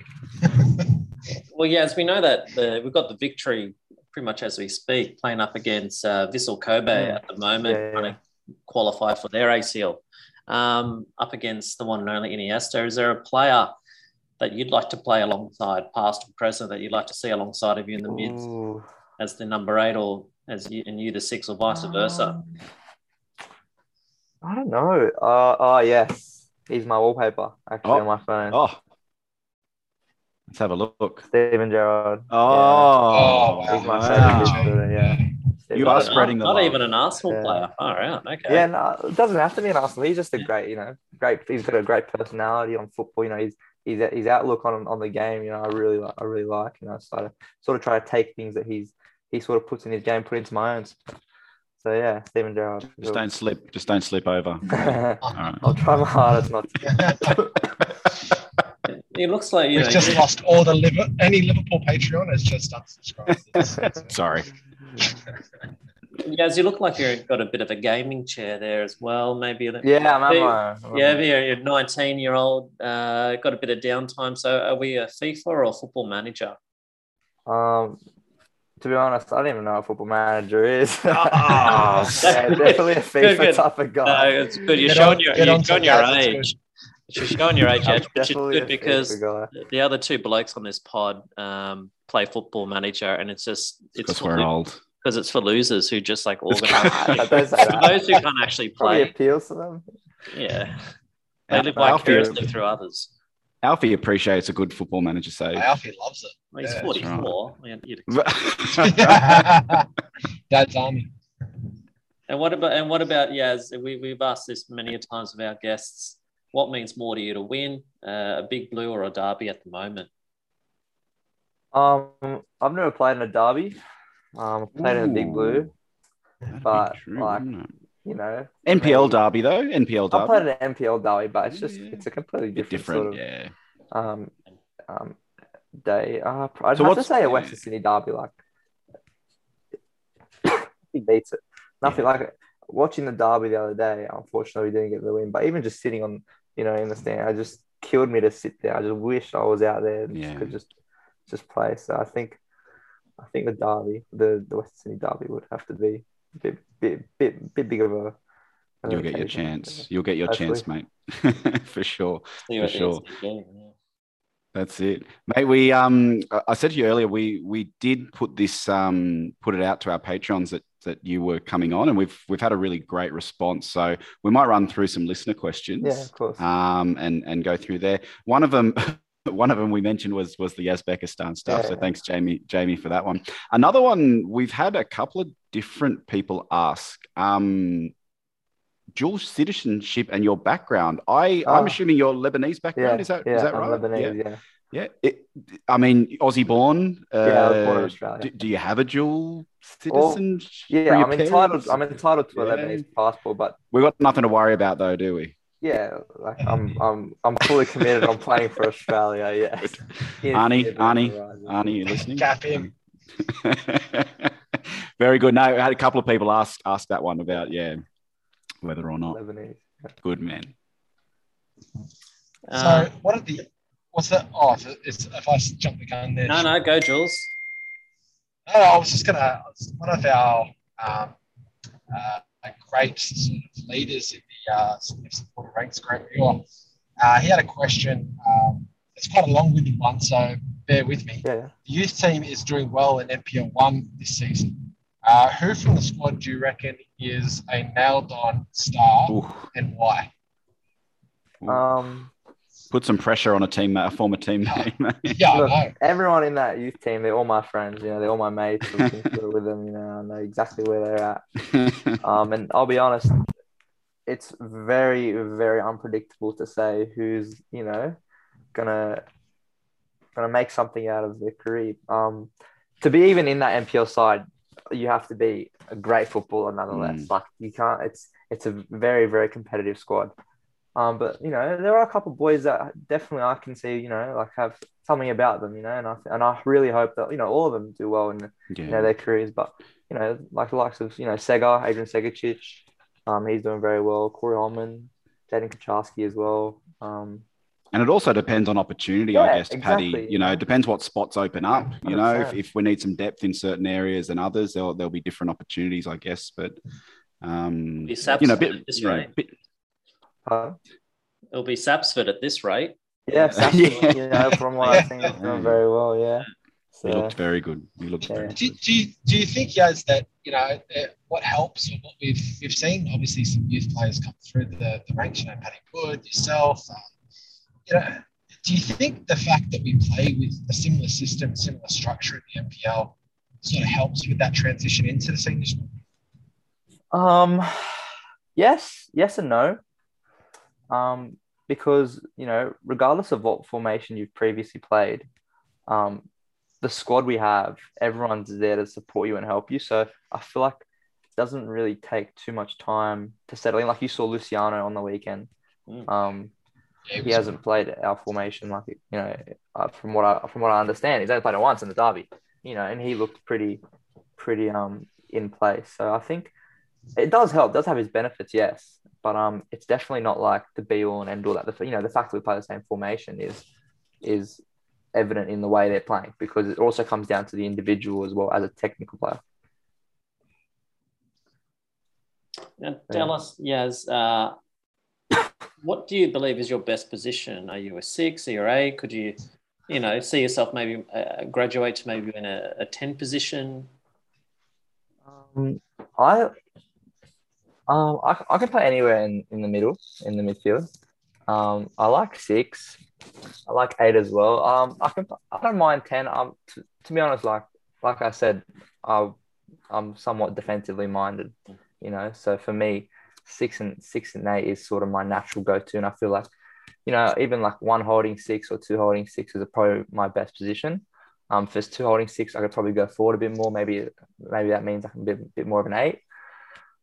D: good.
C: well, yeah, as we know that the, we've got the victory pretty much as we speak, playing up against uh, Vissel Kobe
E: Mm.
C: at the moment,
E: Yeah,
C: trying to qualify for their ACL. Um, up against the one and only Iniesta, is there a player that you'd like to play alongside, past or present, that you'd like to see alongside of you in the mids
E: Ooh.
C: as the number eight, or as you and you the six, or vice versa?
E: Um, I don't know. Uh, oh yes, he's my wallpaper actually
B: Oh.
E: on my phone.
B: Oh, let's have a look.
E: Steven Gerrard.
B: Oh,
D: Oh, wow.
E: He's my
B: wow.
E: favourite midfielder, yeah.
B: You are
C: an-
B: spreading the
C: not
B: love.
C: even an Arsenal
E: Yeah.
C: player. All right, okay.
E: Yeah, no, it doesn't have to be an Arsenal. He's just a great, you know, great. He's got a great personality on football. You know, he's he's his outlook on on the game. You know, I really like. I really like. You know, so I sort of try to take things that he's he sort of puts in his game, put into my own. So yeah, Steven Gerrard.
B: Just don't slip. Just don't slip over. [LAUGHS] All right.
E: I'll try my hardest not to. [LAUGHS] [LAUGHS]
C: It looks like you
D: We've
C: know.
D: just
C: you-
D: lost all the Liver- any Liverpool Patreon has just unsubscribed. It's- it's-
B: Sorry.
C: Yes, you look like you've got a bit of a gaming chair there as well. Maybe a-
E: Yeah, I'm at my, I'm
C: Yeah, you're a 19 year old, uh, got a bit of downtime. So, are we a FIFA or a football manager?
E: Um, to be honest, I don't even know what a football manager is.
B: Oh, [LAUGHS]
E: yeah, definitely a FIFA
C: Good, good.
E: type of
C: No,
E: guy.
C: it's good. You're
D: Get
C: showing
D: on-
C: your, you're
D: on
C: showing your
D: that, that's
C: age. You're showing your [LAUGHS] age,
E: I'm
C: Ed, which is good because the other two blokes on this pod um, play football manager, and it's just it's
B: Because
C: for,
B: we're old.
C: because it's for losers who just like [LAUGHS]
B: It's
C: organize.
B: kind
E: I don't
C: for those who can't actually
E: Probably
C: play,
E: appeals to them.
C: yeah, [LAUGHS] they
B: Al-
C: live
B: Alfie,
C: vicariously through others.
B: Alfie appreciates a good football manager save.
D: Alfie loves it.
C: Well, he's
D: Yeah,
B: that's
C: 44. Yeah, you'd
D: Dad's army.
C: And what about and what about Yaz? We we've asked this many a times of our guests. What means more to you to win uh, a big blue or a derby at the moment?
E: Um, I've never played in a derby. Um, I've played in a big blue.
B: That'd
E: But,
B: true,
E: like. You know,
B: NPL derby though. NPL derby.
E: I played
B: derby.
E: an NPL derby, but it's just
B: Yeah.
E: it's a completely
B: Bit
E: different,
B: different.
E: sort of
B: yeah.
E: um, um, day. Uh, I'd
B: So
E: have to
B: what's-
E: say a
B: yeah.
E: Western Sydney derby, like [COUGHS] he beats it. Nothing
B: Yeah.
E: like watching the derby the other day. Unfortunately, we didn't get the win, but even just sitting on, you know, in the stand, I just killed me to sit there. I just wish I was out there and
B: Yeah.
E: could just just play. So I think, I think the derby, the the Western Sydney derby, would have to be a bit bit bit, bit big of a.
B: You'll get your chance. You'll get your
E: Hopefully.
B: chance, mate. [LAUGHS] For sure. For sure.
C: game, yeah.
B: That's it, mate. We um, I- I said to you earlier, we we did put this um, put it out to our patrons that that you were coming on, and we've we've had a really great response. So we might run through some listener questions,
E: Yeah, of course.
B: um, and and go through there. One of them. [LAUGHS] One of them we mentioned was was the Uzbekistan stuff. So thanks, Jamie, Jamie, for that one. Another one we've had a couple of different people ask. Um, dual citizenship and your background. I I'm
E: Ah.
B: assuming your Lebanese background.
E: yeah,
B: is that
E: yeah,
B: is that right?
E: Lebanese, yeah.
B: Yeah, it, I mean, Aussie born. Uh,
E: Yeah, I was born in Australia.
B: Do, do you have a dual citizenship? for
E: Yeah, I'm entitled. I'm entitled to a
B: Yeah.
E: Lebanese passport, but
B: We've got nothing to worry about, though, do we?
E: yeah, like I'm, I'm, I'm fully committed. I'm playing for Australia. Yes. [LAUGHS] Yeah,
B: Arnie,
E: yeah,
B: Arnie,
E: right.
B: Arnie, you listening?
D: Cap him. [LAUGHS]
B: Very good. No, I had a couple of people ask ask that one about yeah, whether or not.
E: Lebanese.
B: Good man.
C: Uh,
D: so what are the what's that? Oh, if, it's, if I jump the gun there.
C: no, no, go, Jules.
D: No, I was just gonna. One of our um, uh, great sort of leaders in the uh, Sydney supporter ranks, Graham Muir, uh, he had a question. Um, it's quite a long-winded one, so bear with me.
E: Yeah.
D: The youth team is doing well in NPL one this season. Uh, who from the squad do you reckon is a nailed-on star,
B: Ooh,
D: and why?
E: Um.
B: Put some pressure on a teammate, a former teammate. [LAUGHS]
D: Yeah,
E: Look, everyone in that youth team, they're all my friends. You know, they're all my mates. I've been with them. You know, I know exactly where they're at. [LAUGHS] Um, and I'll be honest, it's very, very unpredictable to say who's you know gonna gonna make something out of their career. Um, to be even in that NPL side, you have to be a great footballer nonetheless.
B: Mm.
E: Like you can't. It's it's a very, very competitive squad. Um, but you know, there are a couple of boys that definitely I can see, you know, like have something about them, you know, and I and I really hope that you know all of them do well in you know their careers. But you know, like the likes of you know Sega, Adrian Segecic, um, he's doing very well. Corey Hollman, Jaiden Kucharski as well. Um,
B: And it also depends on opportunity, I
E: Yeah,
B: guess, Paddy. You know, it depends what spots open up. You know, if,
E: 100%.
B: if we need some depth in certain areas than others, there'll there'll be different opportunities, I guess. But um,
C: Be Sapsford
B: you know, bit,
C: at this
B: you know,
C: rate.
B: bit,
E: uh,
C: It'll be Sapsford at this rate.
E: yeah, Saxon,
B: Yeah. [LAUGHS]
E: you know, from what I've seen, he's doing very well. Yeah.
B: he
E: So
B: looked very good. He looked very
E: Yeah.
B: good.
D: Do, do, you, do you think, Yaz, that you know uh, what helps or what we've we've seen? Obviously, some youth players come through the, the ranks. You know, Paddy Wood, yourself. Um, you know, do you think the fact that we play with a similar system, similar structure in the NPL, sort of helps with that transition into the senior?
E: Um, yes, yes and no. Um, because you know, regardless of what formation you've previously played, um, the squad we have, everyone's there to support you and help you. So I feel like it doesn't really take too much time to settle in. Like you saw Luciano on the weekend.
C: Mm.
E: Um,
D: Yeah,
E: he hasn't played our formation like you know uh, from what I from what I understand he's only played it once in the derby you know and he looked pretty pretty um in place. So I think it does help. It does have its benefits, yes, but um, it's definitely not like the be all and end all. That the you know the fact that we play the same formation is is evident in the way they're playing because it also comes down to the individual as well as a technical player.
C: Now, tell us, Yaz, uh, what do you believe is your best position? Are you a six? Are you a eight? Could you, you know, see yourself maybe uh, graduate to maybe in a, a ten position?
E: Um, I um I, I can play anywhere in, in the middle in the midfield. Um, I like six. I like eight as well. Um, I can I don't mind ten. Um, to, to be honest, like like I said, I I'm somewhat defensively minded, you know. So for me, six and six and eight is sort of my natural go to, and I feel like, you know, even like one holding six or two holding six is probably my best position. Um, if there's two holding six, I could probably go forward a bit more. Maybe maybe that means I can be a bit more of an eight.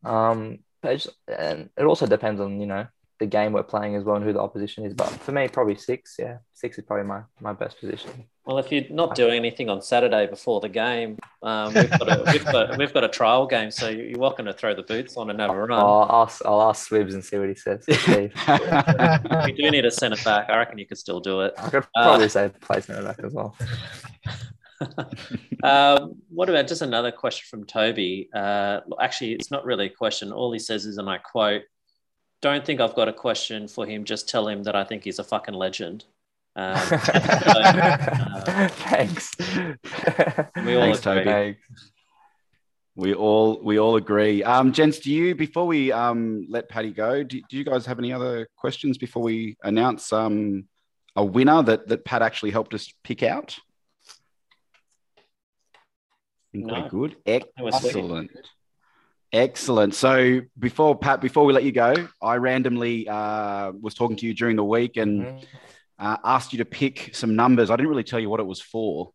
E: Um, it's, and it also depends on you know the game we're playing as well and who the opposition is. But for me, probably six. Yeah, six is probably my my best position.
C: Well, if you're not doing anything on Saturday before the game, um, we've, got a, we've, got, we've got a trial game, so you're welcome to throw the boots on and have a run.
E: I'll ask I'll ask Swibs and see what he says. [LAUGHS]
C: We do need a centre back. I reckon you could still do it.
E: I could probably uh, say play centre back as well. [LAUGHS]
C: um, [LAUGHS] what about just another question from Toby? Uh, actually, it's not really a question. All he says is, and I quote, don't think I've got a question for him. Just tell him that I think he's a fucking legend. Um, [LAUGHS] so,
E: uh, Thanks.
C: We all
B: Thanks,
C: agree.
B: Toby. We all we all agree. Um, gents, do you before we um, let Paddy go, do, do you guys have any other questions before we announce um, a winner that that Pat actually helped us pick out?
C: No.
B: good. Excellent. Excellent. So before Pat, before we let you go, I randomly uh, was talking to you during the week and
E: Mhm.
B: uh, asked you to pick some numbers. I didn't really tell you what it was for.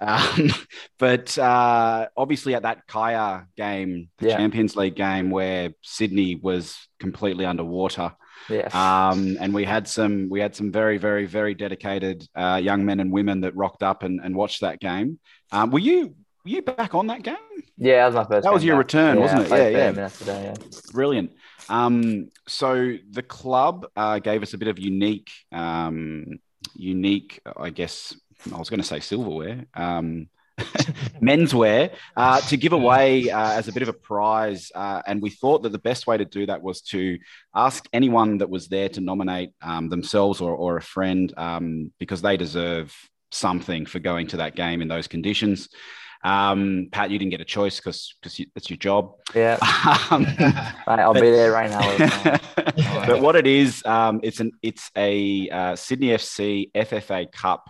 B: Um, [LAUGHS] but uh, obviously, at that Kaya game, the
E: Yeah.
B: Champions League game, where Sydney was completely underwater,
E: Yes.
B: um, and we had some we had some very very very dedicated uh, young men and women that rocked up and, and watched that game. Um, were you were you back on that game?
E: yeah, that was my first.
B: that was your
E: back.
B: return,
E: Yeah,
B: wasn't it? Yeah, yeah.
E: minutes today, yeah.
B: Brilliant. Um, so the club uh, gave us a bit of unique, um, unique, I guess. I was going to say silverware, um, [LAUGHS] menswear, uh, to give away uh, as a bit of a prize. Uh, and we thought that the best way to do that was to ask anyone that was there to nominate um, themselves or, or a friend um, because they deserve something for going to that game in those conditions. Um, Pat, you didn't get a choice because because that's your job.
E: Yeah, [LAUGHS]
B: Um,
E: I'll
B: but-
E: be there right now. [LAUGHS]
B: but what it is, um, it's an it's a uh, Sydney FC FFA Cup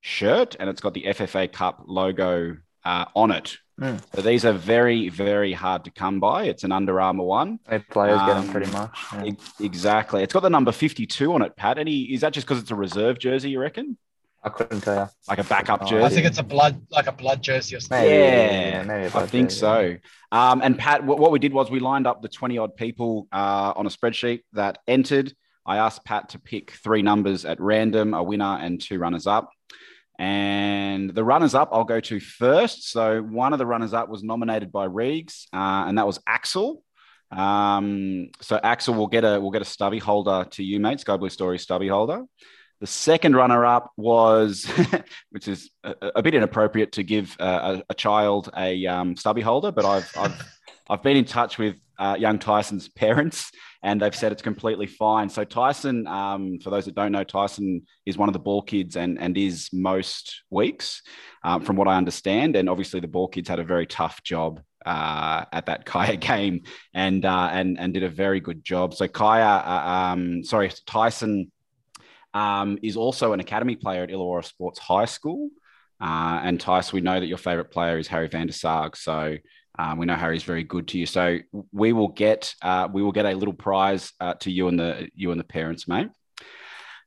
B: shirt, and it's got the FFA Cup logo uh, on it.
E: Mm.
B: So these are very very hard to come by. It's an Under Armour one.
E: My players get them
B: Um,
E: pretty much. yeah.
B: E- exactly. It's got the number fifty two on it. Pat, any is that just because it's a reserve jersey? You reckon?
E: I couldn't tell you.
B: Like a backup jersey?
F: I think it's a blood, like a blood jersey or something.
E: Maybe,
B: Yeah,
E: maybe
B: I think
E: that,
B: so. Um, and Pat, what, what we did was we lined up the 20 odd people uh, on a spreadsheet that entered. I asked Pat to pick three numbers at random, a winner and two runners up. And the runners up, I'll go to first. So one of the runners up was nominated by Reegs, uh, and that was Axel. Um, so Axel will get a will get a stubby holder to you, mate. Sky Blue Story stubby holder. The second runner up was, [LAUGHS] which is a, a bit inappropriate to give uh, a, a child a um, stubby holder, but I've, I've, I've been in touch with uh, young Tyson's parents and they've said it's completely fine. So Tyson, um, for those that don't know, Tyson is one of the ball kids and, and is most weeks, um, from what I understand. And obviously the ball kids had a very tough job uh, at that [LAUGHS] Kaya game and, uh, and, and did a very good job. So Kaya, uh, um, sorry, Tyson um, is also an academy player at Illawarra Sports High School. Uh, and Tice, we know that your favourite player is Harry van der Saag. So um, we know Harry's very good to you. So we will get uh, we will get a little prize uh, to you and the you and the parents, mate.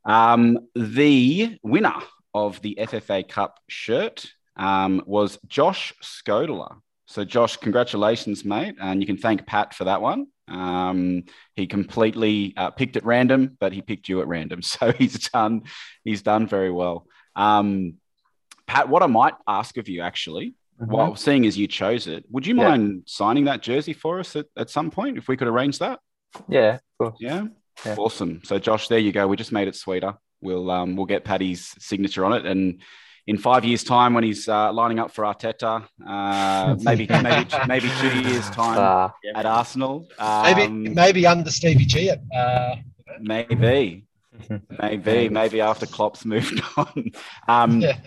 B: Um, the winner of the FFA Cup shirt um, was Josh Skodler. So Josh, congratulations, mate, and you can thank Pat for that one. Um, he completely uh, picked at random, but he picked you at random, [LAUGHS] so he's done he's done very well. Um, Pat, what I might ask of you actually well, seeing as you chose it, would you
E: Yeah.
B: mind signing that jersey for us at, at some point if we could arrange that?
E: Yeah, cool.
B: Yeah.
E: Yeah.
B: Awesome. So Josh, there you go. We just made it sweeter. We'll um we'll get Paddy's signature on it and in five years' time when he's uh, lining up for Arteta, uh, [LAUGHS] maybe maybe maybe two years' time
E: Uh,
B: at Arsenal.
F: Maybe
B: Um,
F: maybe under Stevie G. At, uh,
B: maybe, [LAUGHS] maybe, maybe after Klopp's moved [LAUGHS] on. Um,
F: yeah.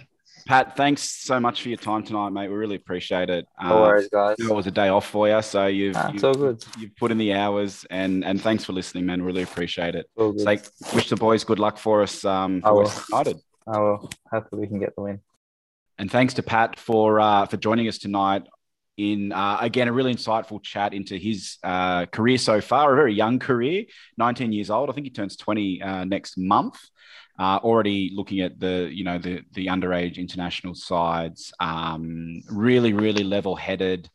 B: Pat, thanks so much for your time tonight, mate. We really appreciate it.
E: no worries, guys.
B: It was a day off for you, so you've,
E: Nah,
B: you've,
E: it's all good.
B: you've put in the hours, and and thanks for listening, man. Really appreciate it.
E: All good.
B: It's like wish the boys good luck for us. Um,
E: I
B: for
E: will.
B: West United.
E: Oh, well, hopefully we can get the win.
B: And thanks to Pat for uh, for joining us tonight in uh, again a really insightful chat into his uh, career so far. A very young career, 19 years old. I think he turns 20 uh, next month. Uh, already looking at the you know the the underage international sides. Um, really, really level headed.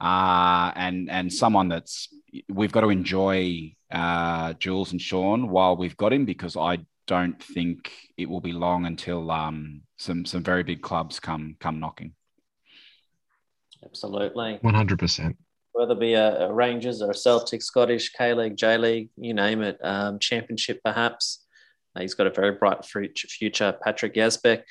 B: Uh, and and someone that's we've got to enjoy uh, Jules and Sean while we've got him because I don't think it will be long until um, some some very big clubs come come knocking.
C: Absolutely.
D: One hundred percent.
C: Whether it be a, a Rangers or a Celtic, Scottish, K League, J League, you name it, um, Championship perhaps. Uh, he's got a very bright future, future Patrick Yazbek.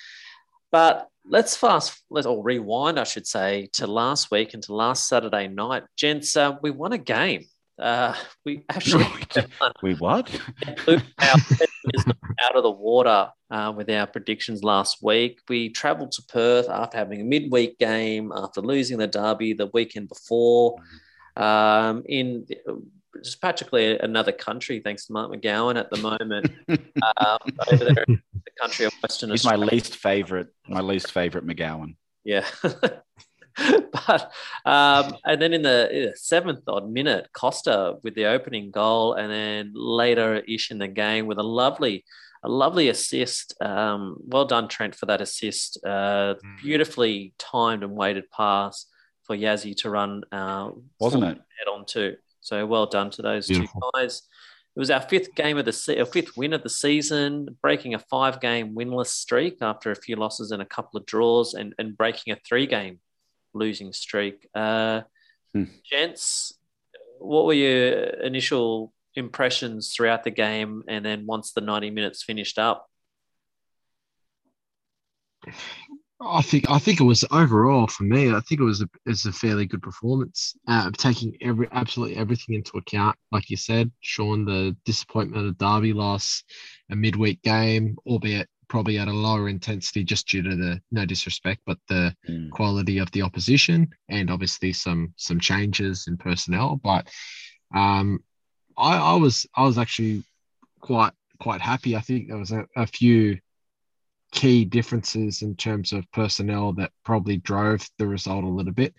C: But let's fast, let's all rewind, I should say, to last week and to last Saturday night. Gents, uh, we won a game. Uh, we [LAUGHS] actually won. [LAUGHS]
B: We what?
C: Is out of the water uh, with our predictions last week. We travelled to Perth after having a midweek game, after losing the derby the weekend before, um, in just practically another country, thanks to Mark McGowan at the moment, [LAUGHS] um, over there in the country of Western
B: He's my least favorite. My least favorite McGowan.
C: Yeah. [LAUGHS] [LAUGHS] but um, and then in the seventh odd minute, Costa with the opening goal, and then later ish in the game with a lovely, a lovely assist. Um, well done, Trent, for that assist. Uh, beautifully timed and weighted pass for Yazzie to run. Uh,
B: Wasn't it?
C: Head on to. So well done to those
D: Beautiful.
C: two guys. It was our fifth game of the se- our fifth win of the season, breaking a five-game winless streak after a few losses and a couple of draws, and, and breaking a three-game losing streak. Uh,
B: Hmm.
C: Gents, what were your initial impressions throughout the game, and then once the ninety minutes finished up?
D: I think I think it was overall for me. I think it was a it's a fairly good performance. Uh, taking every absolutely everything into account, like you said, Sean, the disappointment of Derby loss, a midweek game, albeit probably at a lower intensity just due to the no disrespect, but the
B: Mm.
D: quality of the opposition and obviously some some changes in personnel. But um, I, I was I was actually quite quite happy. I think there was a, a few key differences in terms of personnel that probably drove the result a little bit.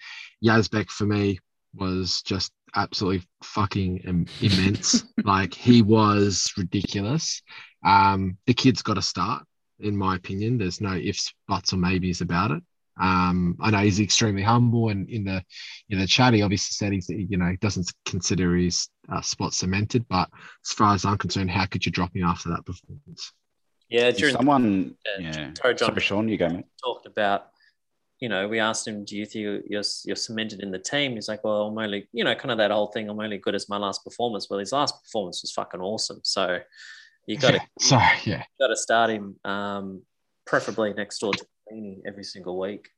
D: Yazbek for me was just absolutely fucking im- immense. [LAUGHS] like he was ridiculous. Um, the kid's got to start, in my opinion. There's no ifs, buts, or maybes about it. Um, I know he's extremely humble, and in the in the chat, he obviously said he's you know he doesn't consider his uh, spot cemented. But as far as I'm concerned, how could you drop him after that performance?
C: Yeah,
B: If
C: during
B: someone,
C: the,
B: yeah.
C: sorry, John,
B: Sorry, Sean, you go, mate.
C: talked about, you know, we asked him, "Do you think you're you're cemented in the team?" He's like, "Well, I'm only, you know, kind of that whole thing. I'm only good as my last performance." Well, his last performance was fucking awesome. So you got to [LAUGHS]
D: Yeah, so yeah,
C: got to start him, um, preferably next door to Feeney every single week.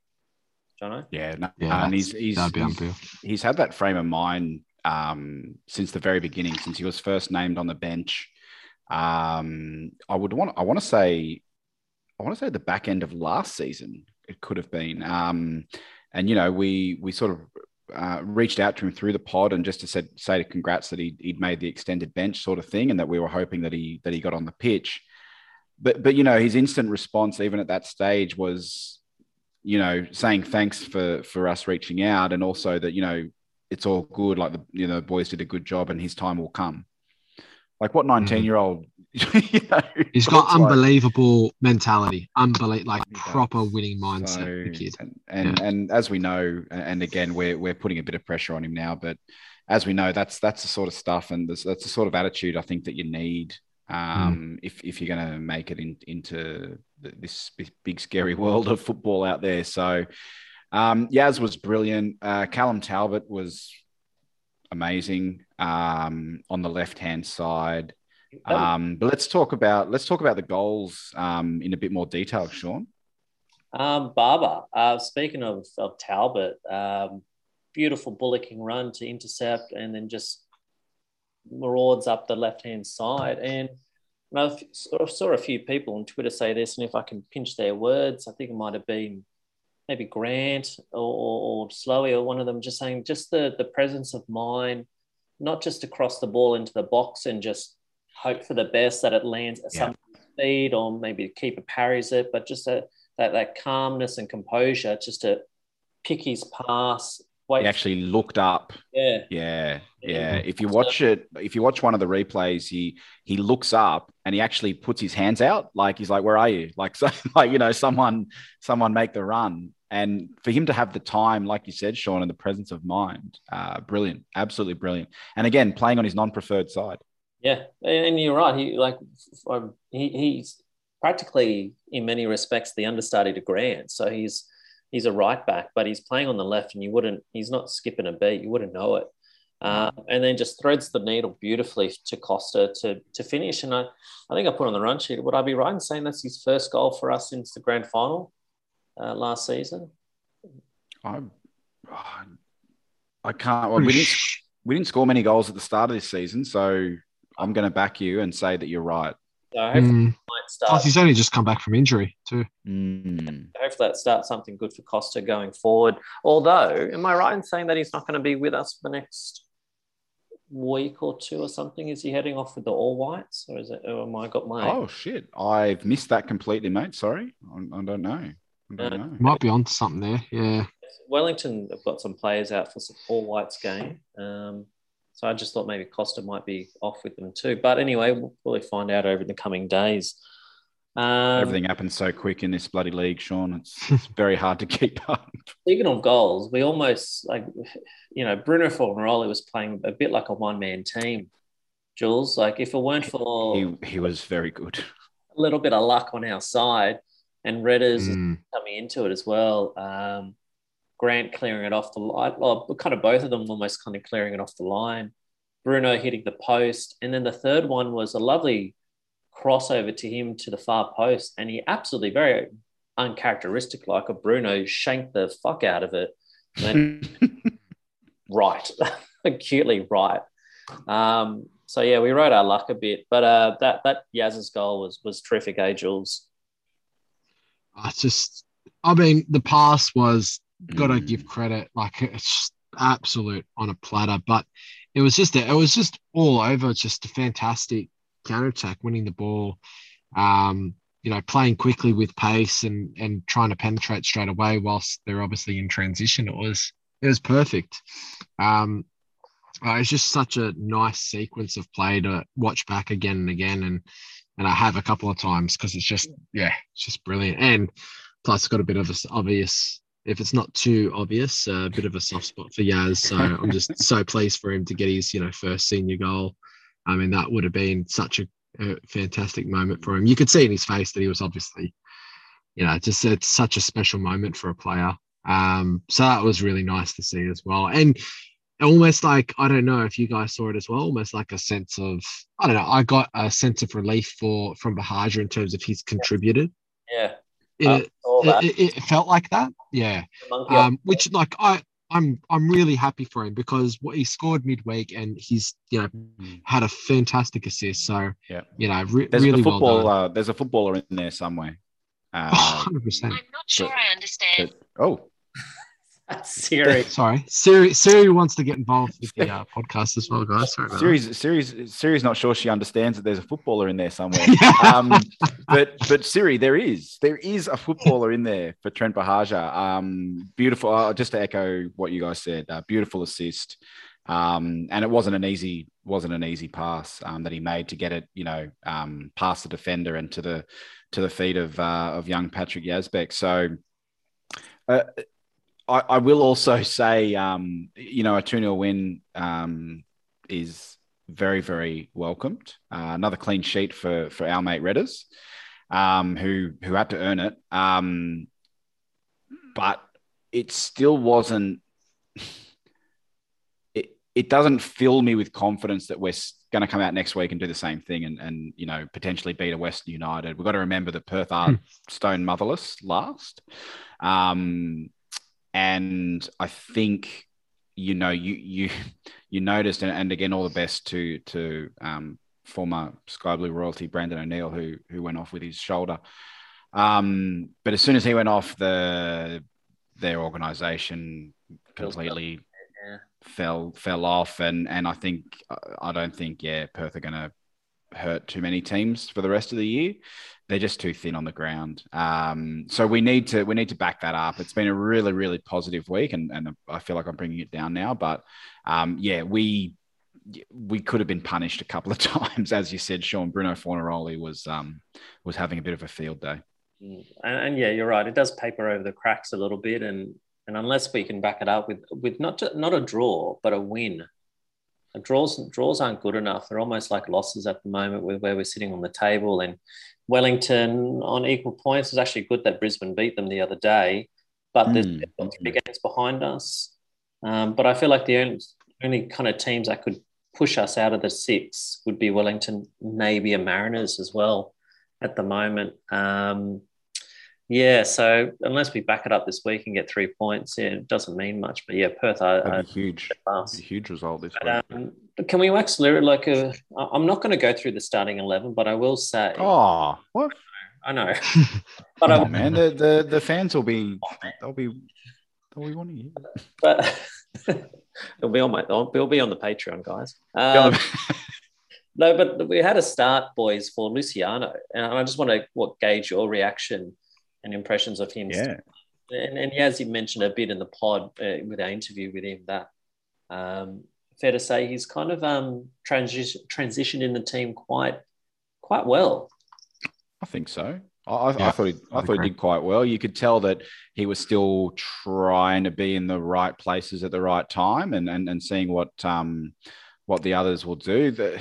C: Jono?
B: Yeah, no,
D: yeah,
B: and he's he's, he's he's had that frame of mind um, since the very beginning, since he was first named on the bench. Um, I would want I want to say I want to say the back end of last season it could have been. Um, and you know we we sort of uh, reached out to him through the pod and just to said say to congrats that he he'd made the extended bench sort of thing and that we were hoping that he that he got on the pitch. But but you know his instant response even at that stage was you know saying thanks for for us reaching out and also that you know it's all good like the you know the boys did a good job and his time will come like what 19 year old [LAUGHS] you know,
D: He's got
B: looks like-
D: unbelievable mentality, unbelievable, like proper winning mindset. the
B: So-
D: kid.
B: and and, and as we know and again we're we're putting a bit of pressure on him now but as we know that's that's the sort of stuff and this, that's the sort of attitude i think that you need um, if, if you're going to make it in, into th- this big- big scary [LAUGHS] world of football out there so Um, Yaz was brilliant. Uh, Callum Talbot was amazing um, on the left hand side. Um, but let's talk about let's talk about the goals um, in a bit more detail, Sean.
C: Um, Barber, uh, speaking of, of Talbot, um, beautiful bullocking run to intercept and then just marauds up the left hand side. And I saw a few people on Twitter say this, and if I can pinch their words, I think it might have been maybe Grant or, or, or Slowey or one of them just saying just the, the presence of mind, not just to cross the ball into the box and just hope for the best that it lands at
B: Yeah.
C: some speed or maybe the keeper parries it, but just a, that, that calmness and composure just to pick his pass, wait.
B: He actually looked up.
C: yeah.
B: Yeah,
C: Yeah.
B: If you watch it, if you watch one of the replays, he he looks up and he actually puts his hands out, like he's like, "Where are you?" Like, [LAUGHS] so, like you know, someone someone make the run. And for him to have the time, like you said, Sean, and the presence of mind, uh, brilliant, absolutely brilliant. And again, playing on his non-preferred side.
C: Yeah, and you're right. He like um, he, he's practically in many respects the understudy to Grant. So he's he's a right back, but he's playing on the left, and you wouldn't. He's not skipping a beat. You wouldn't know it. Uh, and then just threads the needle beautifully to Costa to to finish. And I, I think I put on the run sheet. Would I be right in saying that's his first goal for us since the grand final uh, last season?
B: I, I can't. Well, we didn't we didn't score many goals at the start of this season, so I'm going to back you and say that you're right.
C: So hopefully,
D: Mm.
C: it might start.
D: Plus, he's only just come back from injury too.
B: Mm.
C: hopefully that starts something good for Costa going forward. Although, am I right in saying that he's not going to be with us for the next week or two or something? Is he heading off with the All Whites, or is it? Or am I got my?
B: Oh shit! I've missed that completely, mate. Sorry, I, I don't know. I don't
C: Uh,
B: know.
D: Might be on to something there. Yeah.
C: Wellington have got some players out for some All Whites game. Um, so I just thought maybe Costa might be off with them too. But anyway, we'll probably find out over the coming days. Um,
B: Everything happens so quick in this bloody league, Sean. It's, [LAUGHS] it's very hard to keep up.
C: Speaking of goals, we almost like, you know, Bruno Fornaroli was playing a bit like a one man team. Jules, like if it weren't for
B: He, he was very good.
C: a little bit of luck on our side and Redders
D: Mm.
C: coming into it as well. Um, Grant clearing it off the line. Well, kind of both of them almost kind of clearing it off the line. Bruno hitting the post. And then the third one was a lovely crossover to him to the far post. And he absolutely very uncharacteristic like a Bruno shanked the fuck out of it. And [LAUGHS] right, [LAUGHS] acutely right. Um, so yeah, we rode our luck a bit, but uh, that that Yaz's goal was was terrific, eh, Jules?
D: I just, I mean, the pass was got to
B: Mm.
D: give credit. Like it's absolute on a platter, but it was just it was just all over. Just a fantastic counter attack, winning the ball. Um, you know, playing quickly with pace and and trying to penetrate straight away whilst they're obviously in transition. It was it was perfect. Um, uh, it's just such a nice sequence of play to watch back again and again, and and I have a couple of times because it's just yeah, it's just brilliant. And plus, got a bit of a s- obvious, if it's not too obvious, a bit of a soft spot for Yaz. So I'm just [LAUGHS] so pleased for him to get his you know first senior goal. I mean, that would have been such a, a fantastic moment for him. You could see in his face that he was obviously, you know, just it's such a special moment for a player. Um, so that was really nice to see as well. And almost like I don't know if you guys saw it as well, almost like a sense of I don't know. I got a sense of relief for from Buhagiar in terms of he's contributed.
C: Yeah,
D: It,
C: Uh,
D: it, it felt like that, yeah. Um, which like I I'm I'm really happy for him because what he scored midweek and he's you know had a fantastic assist. So
B: Yeah.
D: you know re-
B: There's
D: really
B: a
D: well
B: football.
D: done.
B: uh, there's a footballer in there somewhere. [LAUGHS] Uh,
D: 100 percent.
G: I'm not sure I understand.
B: but- oh,
C: Siri. [LAUGHS]
D: Sorry, Siri. Siri wants to get involved with the uh, [LAUGHS] podcast as well, guys. Sorry that.
B: Siri's, Siri's, Siri's not sure she understands that there's a footballer in there somewhere. [LAUGHS] Um, but but Siri, there is there is a footballer in there for Trent Buhagiar. Um, beautiful. Uh, just to echo what you guys said, uh, beautiful assist. Um, and it wasn't an easy wasn't an easy pass um, that he made to get it, you know, um, past the defender and to the to the feet of uh, of young Patrick Yazbek. So. Uh, I, I will also say, um, you know, a 2 0 win um, is very, very welcomed. Uh, another clean sheet for for our mate Redders, um, who who had to earn it. Um, but it still wasn't. [LAUGHS] It it doesn't fill me with confidence that we're going to come out next week and do the same thing and and you know potentially beat a Western United. We've got to remember that Perth are stone motherless last, um, and I think you know you you [LAUGHS] you noticed and, and again all the best to to um, former Sky Blue royalty Brandon O'Neill who who went off with his shoulder. Um, but as soon as he went off, the their organisation completely
C: Yeah.
B: fell fell off, and and I think I don't think yeah Perth are going to hurt too many teams for the rest of the year. They're just too thin on the ground. Um, so we need to we need to back that up. It's been a really really positive week, and and I feel like I'm bringing it down now. But um, yeah, we we could have been punished a couple of [LAUGHS] times, as you said. Sean Bruno Fornaroli was um, was having a bit of a field day.
C: Mm. And, and yeah, you're right. It does paper over the cracks a little bit, and and unless we can back it up with with not ju- not a draw but a win, draws draws aren't good enough. They're almost like losses at the moment with where we're sitting on the table. And Wellington on equal points is actually good that Brisbane beat them the other day, but there's
B: Mm.
C: got three games behind us. Um, but I feel like the only, only kind of teams that could push us out of the six would be Wellington, maybe a Mariners as well at the moment. Um, yeah, so unless we back it up this week and get three points, yeah, it doesn't mean much. But yeah, Perth are, are
B: huge. huge result this week.
C: But, um, but can we wax lyric like a? I- I'm not going to go through the starting eleven, but I will say,
B: oh, what?
C: I know, [LAUGHS] but I,
B: man. The, the the fans will be they'll be they'll be wanting you.
C: but [LAUGHS] it'll be on my, it'll be on the Patreon, guys. Um, no, but we had a start, boys, for Luciano, and I just want to what gauge your reaction and impressions of him.
B: yeah.
C: and, and as you mentioned a bit in the pod uh, with our interview with him, that um, fair to say he's kind of um, transition transitioned in the team quite quite well.
B: I think so. I, I, I thought he, I
D: I
B: thought he did quite well. You could tell that he was still trying to be in the right places at the right time, and and, and seeing what um what the others will do. The,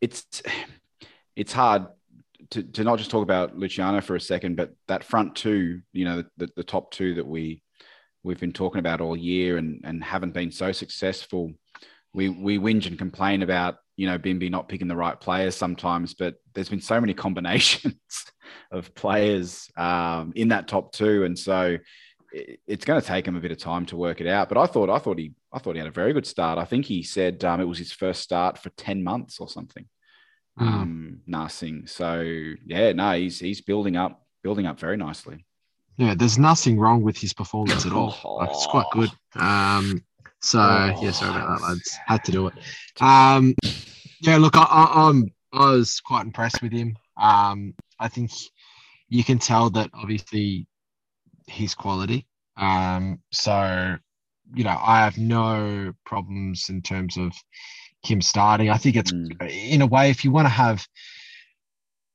B: it's it's hard to, to not just talk about Luciano for a second, but that front two, you know, the, the top two that we we've been talking about all year and and haven't been so successful. We we whinge and complain about you know Bimby not picking the right players sometimes, but there's been so many [LAUGHS] combinations of players um, in that top two, and so it- it's going to take him a bit of time to work it out. But I thought I thought he I thought he had a very good start. I think he said um, it was his first start for ten months or something.
D: Mm.
B: Um, Narsing. So yeah, no, he's he's building up building up very nicely.
D: Yeah, there's nothing wrong with his performance at all. [LAUGHS] Like, it's quite good. Um, so yeah, sorry about that, lads. Had to do it. Um, yeah, look, I, I, I'm I was quite impressed with him. Um, I think you can tell that obviously his quality. Um, so you know, I have no problems in terms of him starting. I think it's
B: Mm.
D: in a way, if you want to have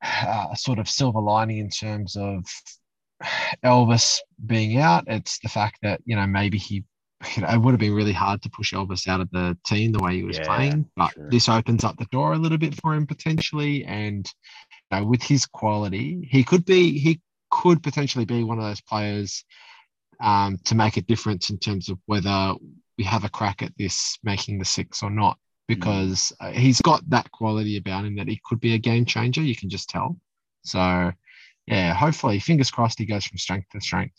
D: uh, a sort of silver lining in terms of Elvis being out, it's the fact that you know maybe he. You know, it would have been really hard to push Elvis out of the team the way he was
B: Yeah,
D: playing, but
B: true.
D: this opens up the door a little bit for him potentially. And you know, with his quality, he could be he could potentially be one of those players um, to make a difference in terms of whether we have a crack at this making the six or not, because uh, he's got that quality about him that he could be a game changer. You can just tell. So, yeah, hopefully, fingers crossed, he goes from strength to strength.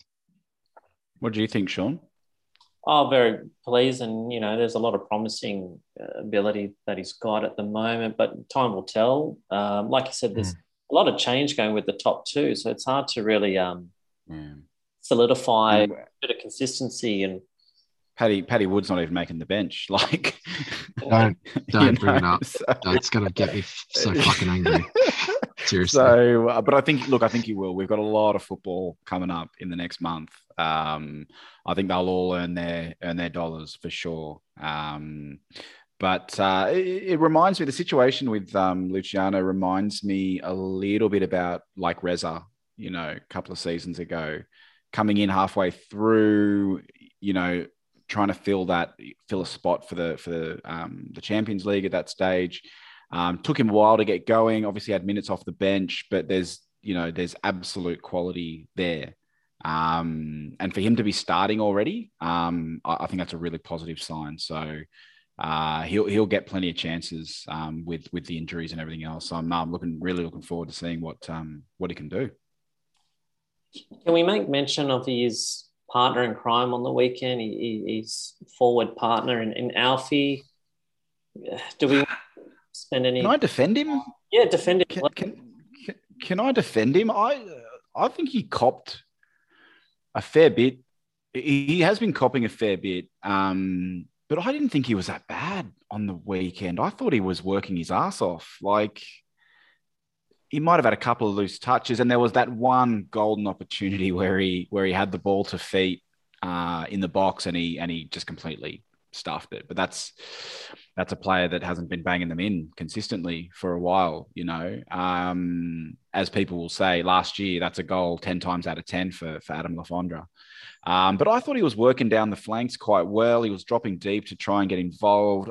B: What do you think, Sean?
C: Oh, very pleased, and you know, there's a lot of promising uh, ability that he's got at the moment, but time will tell. Um, like you said, there's a lot of change going with the top two, so it's hard to really um,
B: Yeah.
C: solidify
B: And
C: a bit of consistency and
B: Paddy Paddy Wood's not even making the bench. [LAUGHS] Like,
D: Don't [LAUGHS] don't bring it up.
B: so-
D: That's gonna get me so fucking angry. [LAUGHS] Seriously.
B: So, uh, but I think, look, I think he will. We've got a lot of football coming up in the next month. Um, I think they'll all earn their earn their dollars for sure. Um, but uh, it, it reminds me the situation with um, Luciano reminds me a little bit about like Reza, you know, a couple of seasons ago, coming in halfway through, you know, trying to fill that fill a spot for the for the um, the Champions League at that stage. Um, took him a while to get going. Obviously, had minutes off the bench, but there's you know there's absolute quality there. Um, and for him to be starting already, um, I, I, think that's a really positive sign. So uh, he'll he'll get plenty of chances um, with with the injuries and everything else. So I'm, I'm looking really looking forward to seeing what um, what he can do.
C: Can we make mention of his partner in crime on the weekend? He, he's forward partner in, in Alfie. Do we spend any?
B: Can I defend him?
C: Yeah, defend him.
B: Can, can, can, can I defend him? I I think he copped a fair bit. He has been copping a fair bit, um, but I didn't think he was that bad on the weekend. I thought he was working his ass off. Like he might have had a couple of loose touches, and there was that one golden opportunity where he where he had the ball to feet uh, in the box, and he and he just completely stuffed it. But that's that's a player that hasn't been banging them in consistently for a while. You know, um, as people will say, last year that's a goal ten times out of ten for for Adam Le Fondre. Um, but I thought he was working down the flanks quite well. He was dropping deep to try and get involved.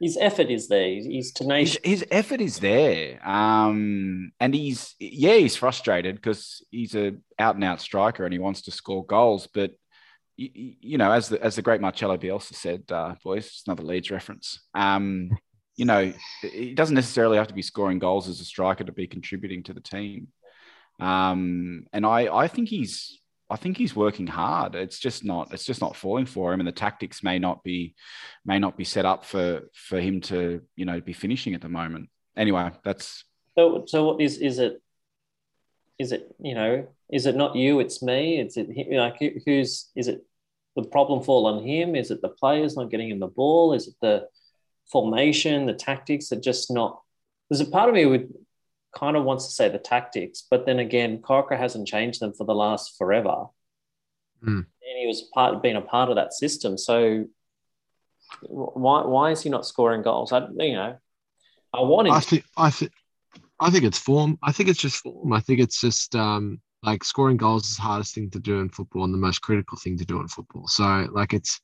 C: His effort is there. He's tenacious.
B: His, his effort is there, um, and he's yeah, he's frustrated because he's a out and out striker and he wants to score goals, but you, you, know, as the as the great Marcelo Bielsa said, uh, boys, it's another Leeds reference. Um, you know, he doesn't necessarily have to be scoring goals as a striker to be contributing to the team. Um, and I I think he's I think he's working hard. It's just not it's just not falling for him, and the tactics may not be may not be set up for for him to you know be finishing at the moment. Anyway, that's
C: so. So what is is it? Is it you know? Is it not you? It's me. It's it like who's is it? The problem fall on him? Is it the players not getting him the ball? Is it the formation, the tactics are just not? There's a part of me would kind of wants to say the tactics, but then again, Corker hasn't changed them for the last forever.
D: Mm.
C: And he was part being a part of that system. So why why is he not scoring goals? I you know, I want him.
D: I think I think I think it's form. I think it's just form. I think it's just um like scoring goals is the hardest thing to do in football and the most critical thing to do in football. So like it's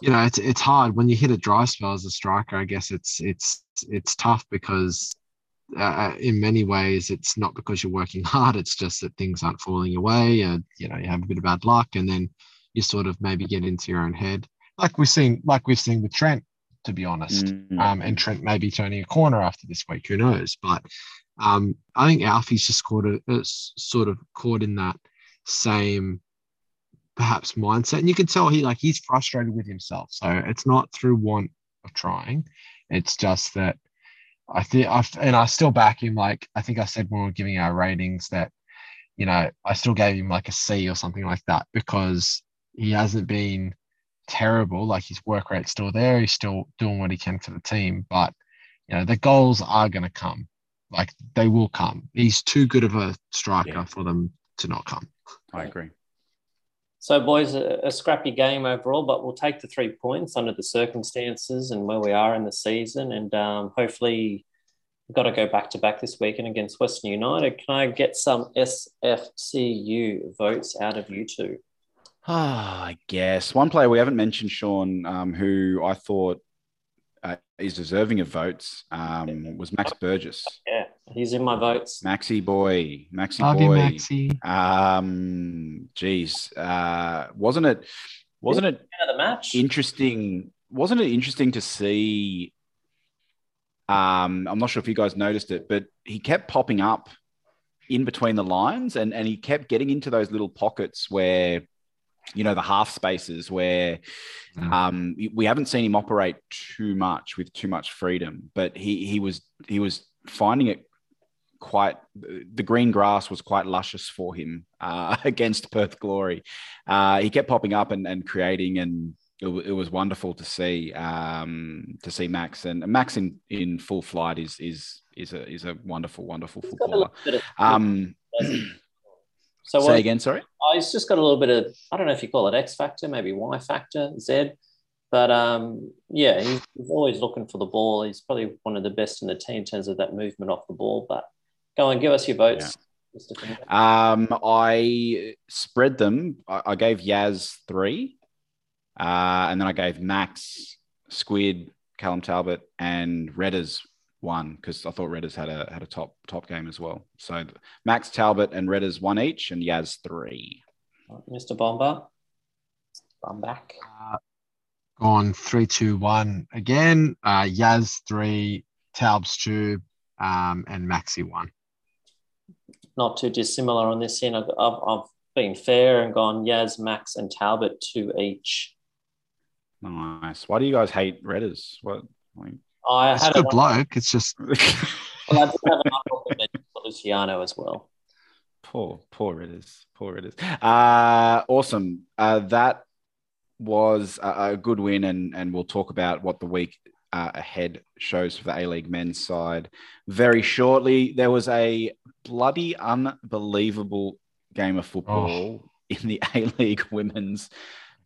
D: you know it's it's hard when you hit a dry spell as a striker. I guess it's it's it's tough because uh, uh, in many ways, it's not because you're working [LAUGHS] hard. It's just that things aren't falling your way, and you know you have a bit of bad luck, and then you sort of maybe get into your own head, like we've seen, like we've seen with Trent, to be honest. Mm-hmm. Um, and Trent may be turning a corner after this week. Who knows? But um, I think Alfie's just caught a, a, sort of caught in that same perhaps mindset, and you can tell he like he's frustrated with himself. So it's not through want of trying; it's just that I think I and I still back him. Like I think I said when we were giving our ratings that, you know, I still gave him like a C or something like that because he hasn't been terrible. Like his work rate's still there. He's still doing what he can for the team. But you know, the goals are going to come. Like they will come. He's too good of a striker yeah. for them to not come.
B: I agree.
C: So, boys, a, a, scrappy game overall, but we'll take the three points under the circumstances and where we are in the season. And um, hopefully, we've got to go back to back this weekend against Western United. Can I get some SFCU votes out of you two?
B: Ah, I guess one player we haven't mentioned, Sean, um, who I thought uh, is deserving of votes um, was Max Burgess.
C: Yeah, he's in my votes.
B: Maxi boy, Maxi
D: Love
B: boy.
D: You, Maxi.
B: Um, geez, uh, wasn't it? Wasn't it
C: the match?
B: interesting? Wasn't it interesting to see? Um, I'm not sure if you guys noticed it, but he kept popping up in between the lines, and and he kept getting into those little pockets where you know the half spaces where mm. um, we haven't seen him operate too much with too much freedom, but he he was he was finding it quite the green grass was quite luscious for him uh, [LAUGHS] against Perth Glory. Uh, he kept popping up and, and creating, and it, it was wonderful to see um, to see Max and Max in, in full flight is is is a is a wonderful wonderful footballer. Um, [CLEARS THROAT] so say again, sorry.
C: He's just got a little bit of I don't know if you call it X factor, maybe Y factor, Z. But um, yeah, he's, he's, always looking for the ball. He's probably one of the best in the team in terms of that movement off the ball. But go on, give us your votes.
B: Yeah. Um, I spread them. I, I gave Yaz three, uh, and then I gave Max, Squid, Callum Talbot, and Redders one because I thought Redders had a had a top top game as well. So Max Talbot and Redders one each, and Yaz three.
C: Mr. Bomber, I'm back.
D: Uh, gone three, two, one again. Uh, Yaz three, Talbs two, um, and Maxi one.
C: Not too dissimilar on this end. I've, I've, I've been fair and gone Yaz, Max, and Talbot two each.
B: Nice. Why do you guys hate Redders? What? Like...
C: I
D: It's
C: had
D: a good bloke. It's just [LAUGHS]
C: well, I did have an honorable mention for Luciano as well.
B: Poor, poor Redders. Poor Redders. Uh, awesome. Uh, that was a, a good win, and and we'll talk about what the week uh, ahead shows for the A League men's side very shortly. There was a bloody unbelievable game of football in the [LAUGHS] A League women's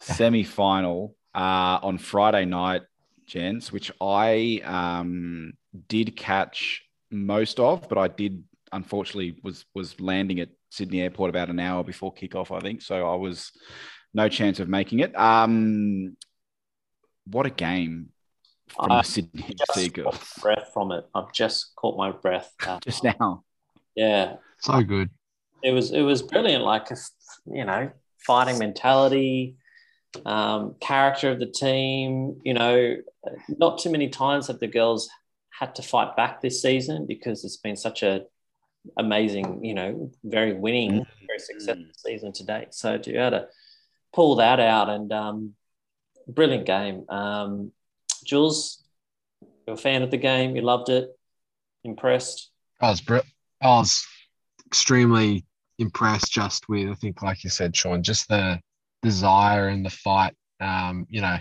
B: semi final uh, on Friday night, gents, which I um, did catch most of, but I did unfortunately was was landing at Sydney Airport about an hour before kickoff, I think. So I was no chance of making it. Um, what a game from
C: I
B: the Sydney FC
C: Just
B: girls
C: caught breath from it. I've just caught my breath. [LAUGHS] Uh,
B: just now.
C: yeah,
D: so good.
C: it was it was brilliant. Like you know, fighting mentality, um, character of the team. You know, not too many times have the girls had to fight back this season because it's been such a amazing, you know, very winning, very successful season to date. So to be able to pull that out and um, brilliant game. Um, Jules, you're a fan of the game. You loved it. Impressed.
D: I was br- I was extremely impressed just with I think like you said, Sean, just the desire and the fight. Um, you know,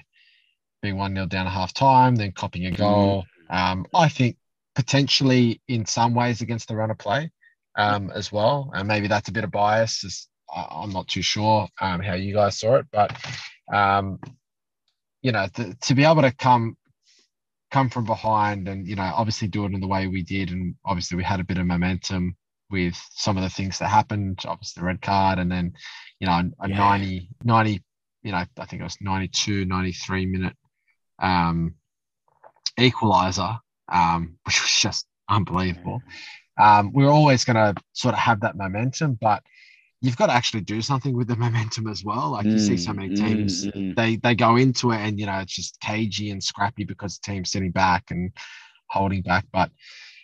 D: being one 0 down at half time, then copying a goal. Um, I think potentially in some ways against the run of play um, as well, and maybe that's a bit of bias. As I, I'm not too sure um, how you guys saw it, but um, you know, th- to be able to come come from behind and you know obviously do it in the way we did and obviously we had a bit of momentum with some of the things that happened obviously the red card and then you know a
B: Yeah.
D: 90 90 you know i think it was 92 93 minute um equalizer um which was just unbelievable um we were always going to sort of have that momentum but you've got to actually do something with the momentum as well like you see so
B: Mm,
D: many
B: mm,
D: teams
B: mm.
D: they they go into it and you know it's just cagey and scrappy because the team's sitting back and holding back but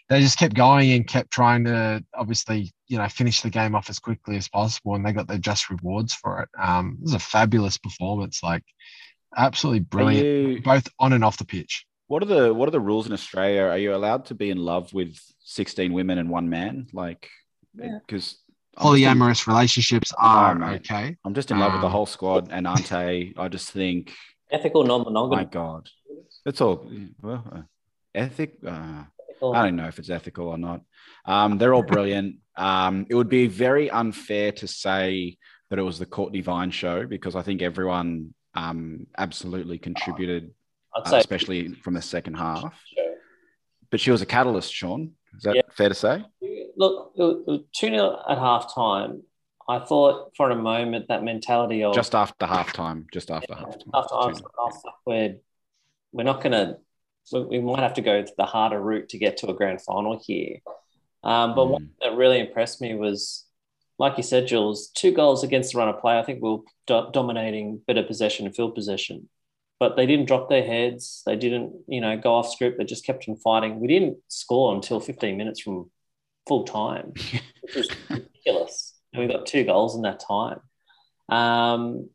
D: they just kept going and kept trying to obviously you know finish the game off as quickly as possible and they got their just rewards for it um it was a fabulous performance like absolutely brilliant
B: you-
D: both on and off the pitch
B: what are the what are the rules in Australia? Are you allowed to be in love with sixteen women and one man? Like,
C: Yeah.
B: because
D: polyamorous relationships are
B: mate.
D: okay
B: I'm just in love with the
D: Um,
B: whole squad and Ante. I just think,
C: Ethical
B: my
C: non-monogamy.
B: My God, it's all well, uh, ethic. Uh,
C: Ethical-
B: I don't know if it's ethical or not. Um, they're all brilliant. Um, it would be very unfair to say that it was the Cortnee Vine show because I think everyone um, absolutely contributed,
C: I'd
B: uh, especially from the second half. But she was a catalyst, Sean. Is that
C: Yeah.
B: fair to say?
C: Look, it was 2 0 at half time. I thought for a moment that mentality of
B: Just after halftime. Just after halftime.
C: after I was like, oh, we're, we're not going to, we might have to go the harder route to get to a grand final here. Um, but
B: Mm.
C: one that really impressed me was, like you said, Jules, two goals against the run of play. I think we were do- dominating better possession and field possession. But they didn't drop their heads. They didn't, you know, go off script. They just kept on fighting. We didn't score until 15 minutes from full time, [LAUGHS] which was ridiculous. And we got two goals in that time. Um,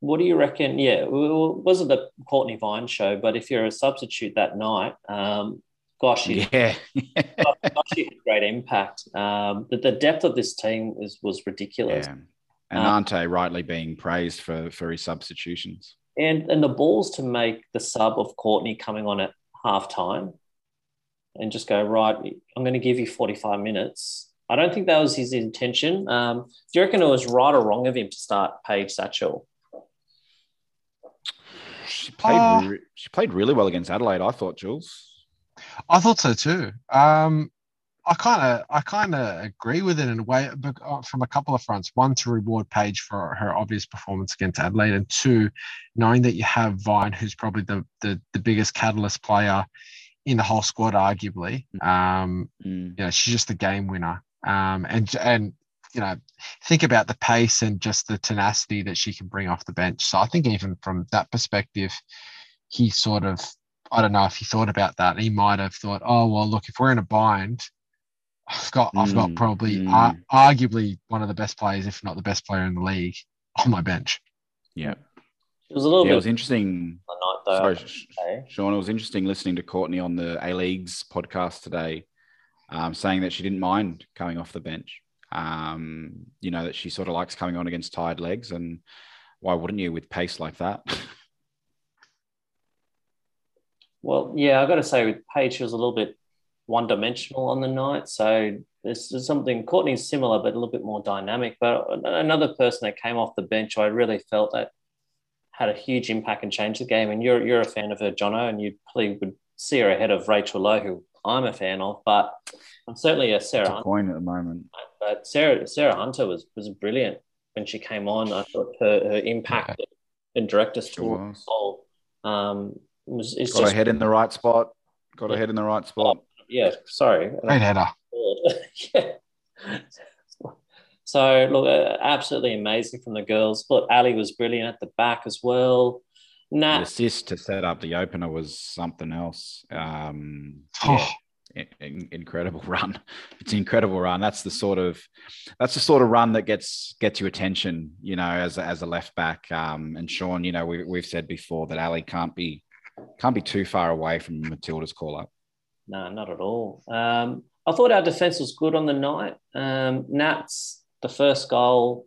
C: what do you reckon? Yeah, it wasn't the Cortnee Vine show, but if you're a substitute that night, um, gosh, you,
B: Yeah. [LAUGHS]
C: gosh, you had great impact. Um, the, the depth of this team was was ridiculous,
B: yeah. And
C: Uh,
B: Ante rightly being praised for for his substitutions.
C: and and the balls to make the sub of Cortnee coming on at half time, and just go right. I'm going to give you 45 minutes. I don't think that was his intention. Um, do you reckon it was right or wrong of him to start Paige Satchell?
B: She played.
D: Uh,
B: re- she played really well against Adelaide. I thought, Jules.
D: I thought so too. Um, I kind of, I kind of agree with it in a way, but uh, from a couple of fronts. One, to reward Paige for her obvious performance against Adelaide, and two, knowing that you have Vine, who's probably the the, the biggest catalyst player in the whole squad, arguably. Um,
B: Mm.
D: you know, she's just a game winner. Um, and and you know, think about the pace and just the tenacity that she can bring off the bench. So I think even from that perspective, he sort of, I don't know if he thought about that. He might have thought, oh well, look, if we're in a bind, I've got I've got
B: Mm,
D: probably
B: mm.
D: ar- arguably one of the best players, if not the best player in the league, on my bench.
B: Yeah.
C: It was a little
B: Yeah, it was interesting.
C: the night though.
B: Sorry,
C: I
B: Sh-
C: would say.
B: Sean, it was interesting listening to Cortnee on the A League's podcast today, um, saying that she didn't mind coming off the bench. Um, you know, that she sort of likes coming on against tired legs. And why wouldn't you with pace like that? [LAUGHS]
C: Well, yeah, I've got to say with Paige, she was a little bit one-dimensional on the night. So this is something Cortnee's similar, but a little bit more dynamic. But another person that came off the bench, I really felt that had a huge impact and changed the game. And you're you're a fan of her, Jono, and you probably would see her ahead of Rachel Lowe, who I'm a fan of. But I'm certainly a Sarah
B: It's a
C: Hunter.
B: coin at the moment.
C: But Sarah Sarah Hunter was was brilliant when she came on. I thought her, her impact and direct us
B: Sure
C: toward
B: was.
C: the um, was it's
B: Got
C: just
B: her head in the right spot. Got her head in the right spot.
C: yeah. Sorry,
D: Great header. [LAUGHS]
C: yeah. So look, uh, absolutely amazing from the girls. But Ally was brilliant at the back as well.
B: The
C: Nat,
B: assist to set up the opener was something else. Um,
D: Oh, [SIGHS]
B: yeah, in- in- incredible [LAUGHS] run. It's an incredible run. That's the sort of that's the sort of run that gets gets you attention, you know, as a, as a left back. Um, and Sean, you know, we, we've said before that Ally can't be can't be too far away from Matilda's call up.
C: no, not at all. Um, I thought our defense was good on the night. Um, Nats, the first goal.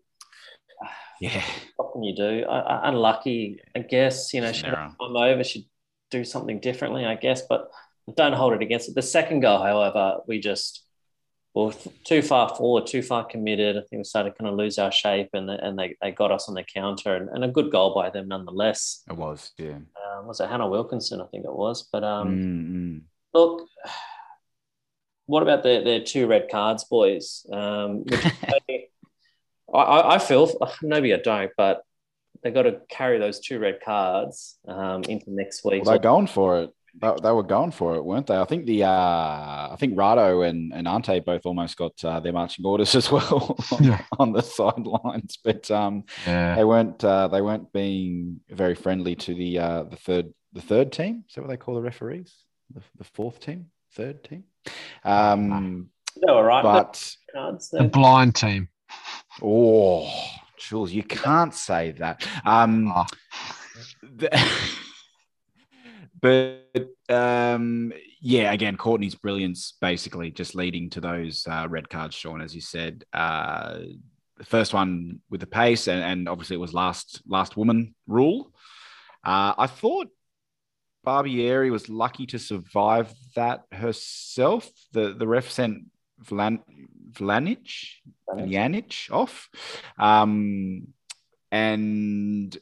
B: Yeah,
C: What can you do? I, I, unlucky, I guess. You know,
B: It's
C: she
B: an error.
C: come over, she'd do something differently, I guess. But don't hold it against it. The second goal, however, we just well too far forward, too far committed. I think we started kind of lose our shape, and they, and they, they got us on the counter, and, and a good goal by them nonetheless.
B: it was. Yeah.
C: Um, was it Hannah Wilkinson? I think it was. But um,
B: Mm, mm.
C: look, what about their, their two red cards, boys? Um, which [LAUGHS] I, I, I feel [LAUGHS] maybe I don't, but they got to carry those two red cards um, into next week.
B: Well, they're going for it. They, they were going for it, weren't they? I think the uh, I think Rado and, and Ante both almost got uh, their marching orders [LAUGHS] as well on,
D: Yeah.
B: on the sidelines, [LAUGHS] but um,
D: yeah.
B: they weren't uh, they weren't being very friendly to the uh, the third the third team. Is that what they call the referees? The, the fourth team, third team. Um,
C: they were right.
B: but
C: cards.
D: The blind team.
B: Oh, Jules, you can't say that. Um,
D: Ah.
B: the- [LAUGHS] but um, yeah, again, Cortnee's brilliance basically just leading to those uh, red cards, Sean, as you said. Uh, the first one with the pace, and, and obviously it was last last woman rule. Uh, I thought Barbieri was lucky to survive that herself. The the ref sent Vlan, Vlajnic, Vlajnic off. Um, and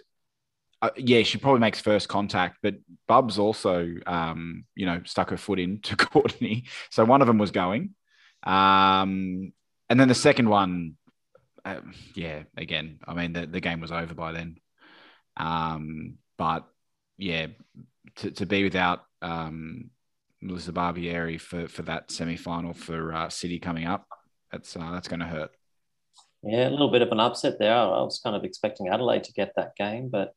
B: uh, yeah, she probably makes first contact, but Bubs also, um, you know, stuck her foot into [LAUGHS] Cortnee. So one of them was going. Um, and then the second one, uh, yeah, again, I mean, the, the game was over by then. Um, but yeah, to, to be without um, Melissa Barbieri for, for that semi final for uh, City coming up, that's uh, that's going to hurt.
C: yeah, a little bit of an upset there. I was kind of expecting Adelaide to get that game, but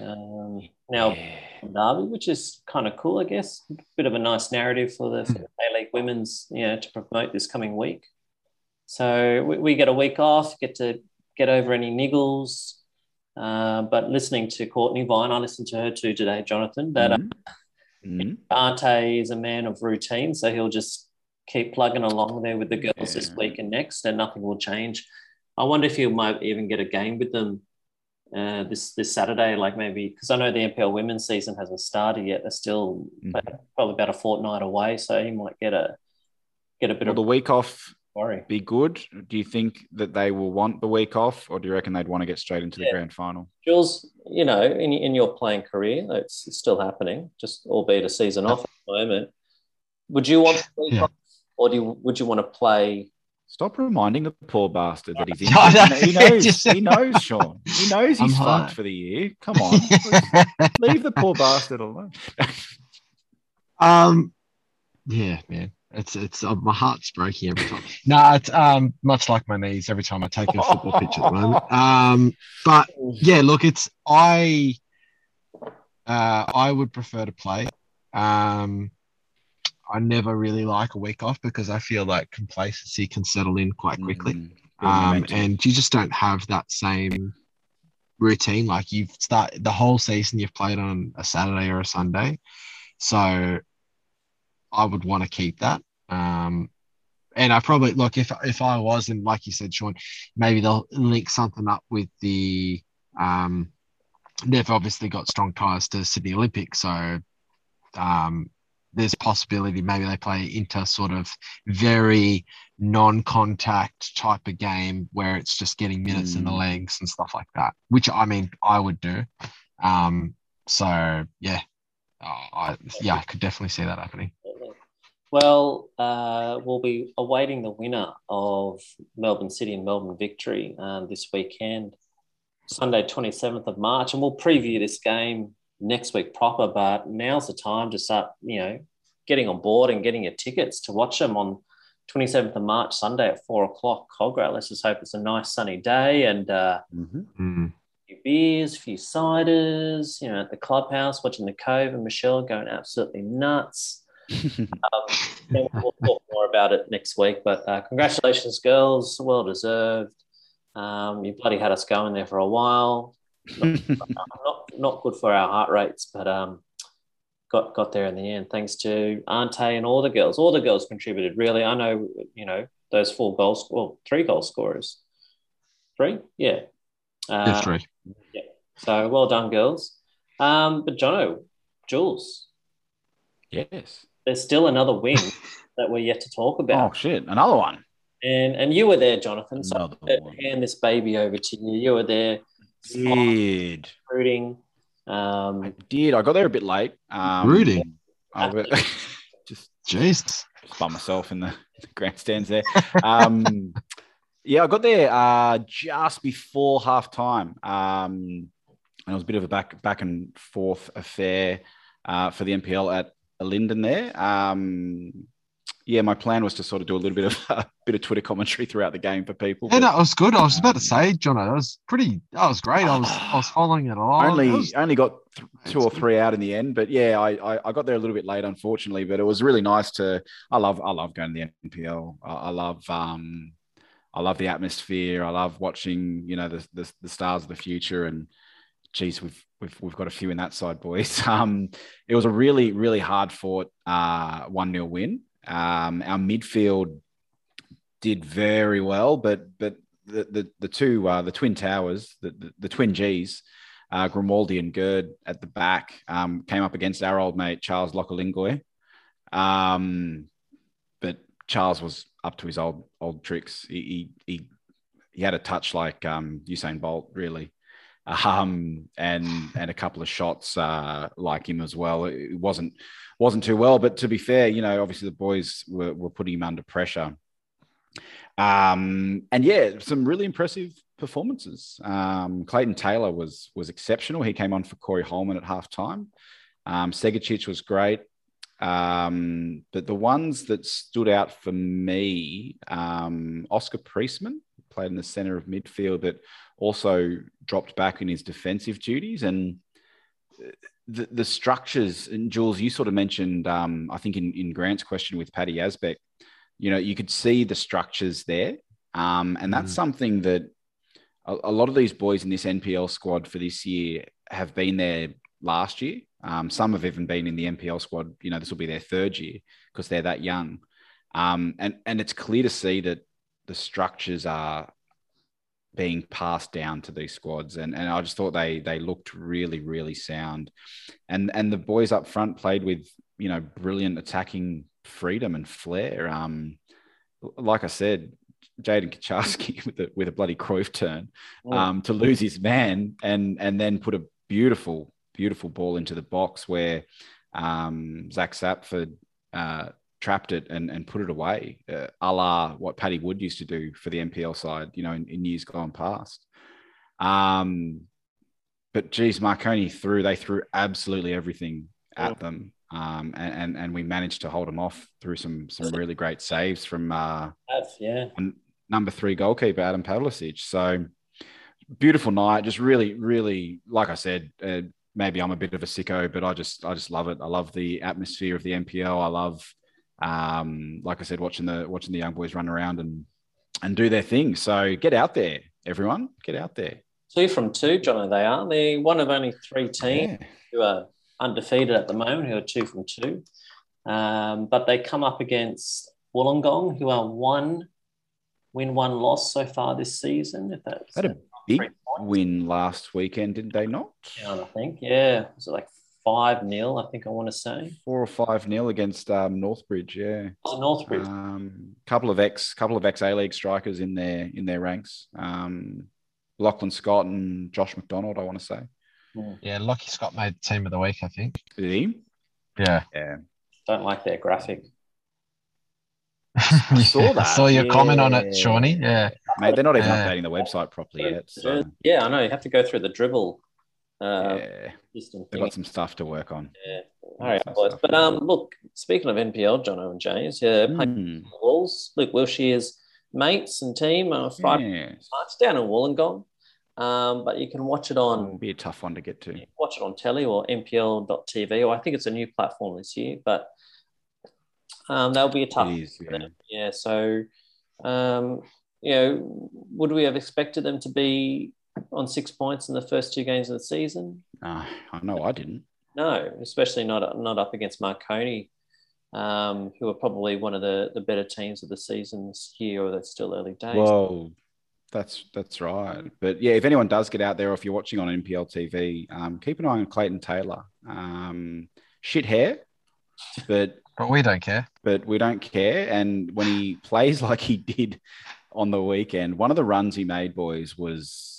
C: um, now
B: Yeah.
C: Derby, which is kind of cool, I guess. A Bit of a nice narrative for the, for the A League women's, you know, to promote this coming week. So we, we get a week off, get to get over any niggles. Uh, but listening to Cortnee Vine, I listened to her too today, Jonathan. That
B: Mhm. Mhm.
C: Ante is a man of routine, so he'll just keep plugging along there with the girls this week and next, and nothing will change. I wonder if you might even get a game with them uh, this this Saturday, like maybe because I know the NPL women's season hasn't started yet. They're still
B: Mhm.
C: probably about a fortnight away, so he might get a get a bit
B: Will
C: of
B: the week off
C: worry.
B: be good? Do you think that they will want the week off, or do you reckon they'd want to get straight into the grand final?
C: Jules, you know, in, in your playing career, it's, it's still happening, just albeit a season off at the moment. Would you want the week
D: Yeah.
C: off, or do you, would you want to play?
B: Stop reminding the poor bastard that he's [LAUGHS]
D: I know.
B: injured. He knows. He knows, Sean. He knows
D: I'm
B: he's
D: high.
B: fucked for the year. Come on, leave the poor bastard alone. [LAUGHS]
D: um, yeah, man. It's it's uh, my heart's breaking every time. [LAUGHS] no, it's um much like my knees every time I take a football pitch at the moment. Um, but yeah, look, it's I uh I would prefer to play. Um, I never really like a week off because I feel like complacency can settle in quite quickly.
B: Mm,
D: Um, and you just don't have that same routine. Like you've start the whole season, you've played on a Saturday or a Sunday, so I would want to keep that. Um, and I probably look if if I was, and like you said, Sean, maybe they'll link something up with the. Um, they've obviously got strong ties to Sydney Olympics, so um, there's possibility maybe they play into sort of very non-contact type of game where it's just getting minutes in the
B: Mm.
D: legs and stuff like that, which I mean I would do. Um, so yeah, uh, I yeah I could definitely see that happening.
C: Well, uh, we'll be awaiting the winner of Melbourne City and Melbourne Victory um, this weekend, Sunday, 27th of March. And we'll preview this game next week proper. But now's the time to start, you know, getting on board and getting your tickets to watch them on 27th of March, Sunday at four o'clock, Kogarah. Let's just hope it's a nice sunny day and uh,
B: Mhm.
D: Mm.
C: a few beers, a few ciders, you know, at the clubhouse, watching the Cove and Michelle going absolutely nuts. [LAUGHS] Um, then we'll talk more about it next week. But uh, congratulations, girls. Well deserved. Um, you bloody had us going there for a while. Not not good for our heart rates, but um, got got there in the end. Thanks to Ante and all the girls. All the girls contributed. Really, I know you know those four goals. Well, three goal scorers. Three, yeah. Uh,
D: Yeah, three.
C: So well done, girls. Um, but Jono, Jules,
B: yes.
C: there's still another win [LAUGHS] that we're yet to talk about.
B: Oh shit! Another one.
C: And and you were there, Jonathan. So
B: Another
C: I'm hand this baby over to you. You were there,
B: Did
C: rooting.
B: I
C: Um,
B: did? I got there a bit late. Um,
D: Rooting?
B: I was- [LAUGHS] just
D: Jesus.
B: just by myself in the, the [LAUGHS] grandstands there. Um, yeah, I got there uh, just before half time. Um, and it was a bit of a back back and forth affair uh, for the NPL at Linden there. Um, yeah, my plan was to sort of do a little bit of [LAUGHS] a bit of Twitter commentary throughout the game for people.
D: Yeah,
B: but
D: that was good. I was about to say, John, that was pretty. That was great. I was I was [SIGHS] following it all.
B: only
D: was-
B: only got th- two or three out in the end, but yeah, I, I I got there a little bit late, unfortunately. But it was really nice to. I love I love going to the NPL. I, I love um, I love the atmosphere. I love watching you know the the, the stars of the future and. Geez, we've we've we've got a few in that side, boys. [LAUGHS] Um, it was a really really hard fought uh one 0 win. Um, our midfield did very well, but but the the, the two uh, the twin towers, the, the the twin G's, uh, Grimaldi and Gerd at the back um, came up against our old mate Charles Lokolingoy. Um, but Charles was up to his old old tricks. He he he, he had a touch like um, Usain Bolt, really, um, and and a couple of shots uh, like him as well. It wasn't wasn't too well, but to be fair, you know, obviously the boys were, were putting him under pressure. Um, and yeah, some really impressive performances. Um, Clayton Taylor was was exceptional. He came on for Corey Hollman at halftime. Um, Segecic was great. Um, but the ones that stood out for me, um, Oscar Priestman played in the center of midfield, but also dropped back in his defensive duties. And the, the structures, and Jules, you sort of mentioned, um, I think in, in Grant's question with Paddy Yazbek, you know, you could see the structures there. Um, and that's
D: Mm.
B: something that a, a lot of these boys in this NPL squad for this year have been there last year. Um, some have even been in the NPL squad. You know, this will be their third year because they're that young. Um, and and it's clear to see that the structures are being passed down to these squads. And and I just thought they they looked really really sound. And and the boys up front played with you know brilliant attacking freedom and flair. Um, like I said, Jaiden Kucharski [LAUGHS] with a with a bloody Cruyff turn um, to lose his man and and then put a beautiful beautiful ball into the box where um, Zac Sapsford uh, trapped it and, and put it away, uh, a la what Paddy Wood used to do for the NPL side, you know, in, in years gone past. Um, but geez, Marconi threw, they threw absolutely everything at them. um, and, and and we managed to hold them off through some some really great saves from uh,
C: Have, yeah.
B: number three goalkeeper Adam Pavlesic. So beautiful night, just really, really, like I said, uh, maybe I'm a bit of a sicko, but I just, I just love it. I love the atmosphere of the NPL. I love, um, like I said, watching the watching the young boys run around and and do their thing. So get out there, everyone, get out there.
C: Two from two, Johnny, they are. They're one of only three teams
B: Yeah.
C: who are undefeated at the moment, who are two from two. Um, but they come up against Wollongong, who are one win, one loss so far this season. If that's
B: Had a big win last weekend, didn't they not?
C: down, I think. Yeah. Was it like 5 0, I think I want to say?
B: Four or five nil against um, Northbridge. Yeah.
C: Oh, Northbridge.
B: Um, couple of ex, couple of ex A League strikers in their in their ranks. Um, Lachlan Scott and Josh McDonald. I want to say.
D: Yeah, Lucky Scott made team of the week, I think.
B: Did he?
D: Yeah.
B: Yeah.
C: Don't like their graphic. [LAUGHS]
D: I
B: saw that.
D: saw your comment on it,
B: Yeah.
D: Shawnee. Yeah.
B: Mate, they're not even
D: Yeah.
B: updating the website properly yet. So
C: Yeah, I know. You have to go through the dribble uh,
B: yeah, they've got some stuff to work on.
C: Yeah. All right, boys.
B: stuff.
C: But um, look, speaking of NPL, John and James, yeah,
B: Hmm,
C: the Wolves. Luke Wilkshire's mates and team are Friday
B: yes.
C: nights down in Wollongong. Um, but you can watch it
B: It'll
C: on
B: be a tough one to get to.
C: watch it on telly or NPL.tv, or I think it's a new platform this year. But um, that'll be a tough.
B: Is, yeah.
C: Yeah. So, um, you know, would we have expected them to be on six points in the first two games of the season?
B: Uh, I know I didn't.
C: No, especially not not up against Marconi, um, who are probably one of the, the better teams of the season this year, or that's still early days.
B: Well, that's that's right. But yeah, if anyone does get out there, or if you're watching on NPL TV, um, keep an eye on Clayton Taylor. Um, shit hair, but [LAUGHS]
D: But we don't care.
B: but we don't care. And when he plays [LAUGHS] like he did on the weekend, one of the runs he made, boys, was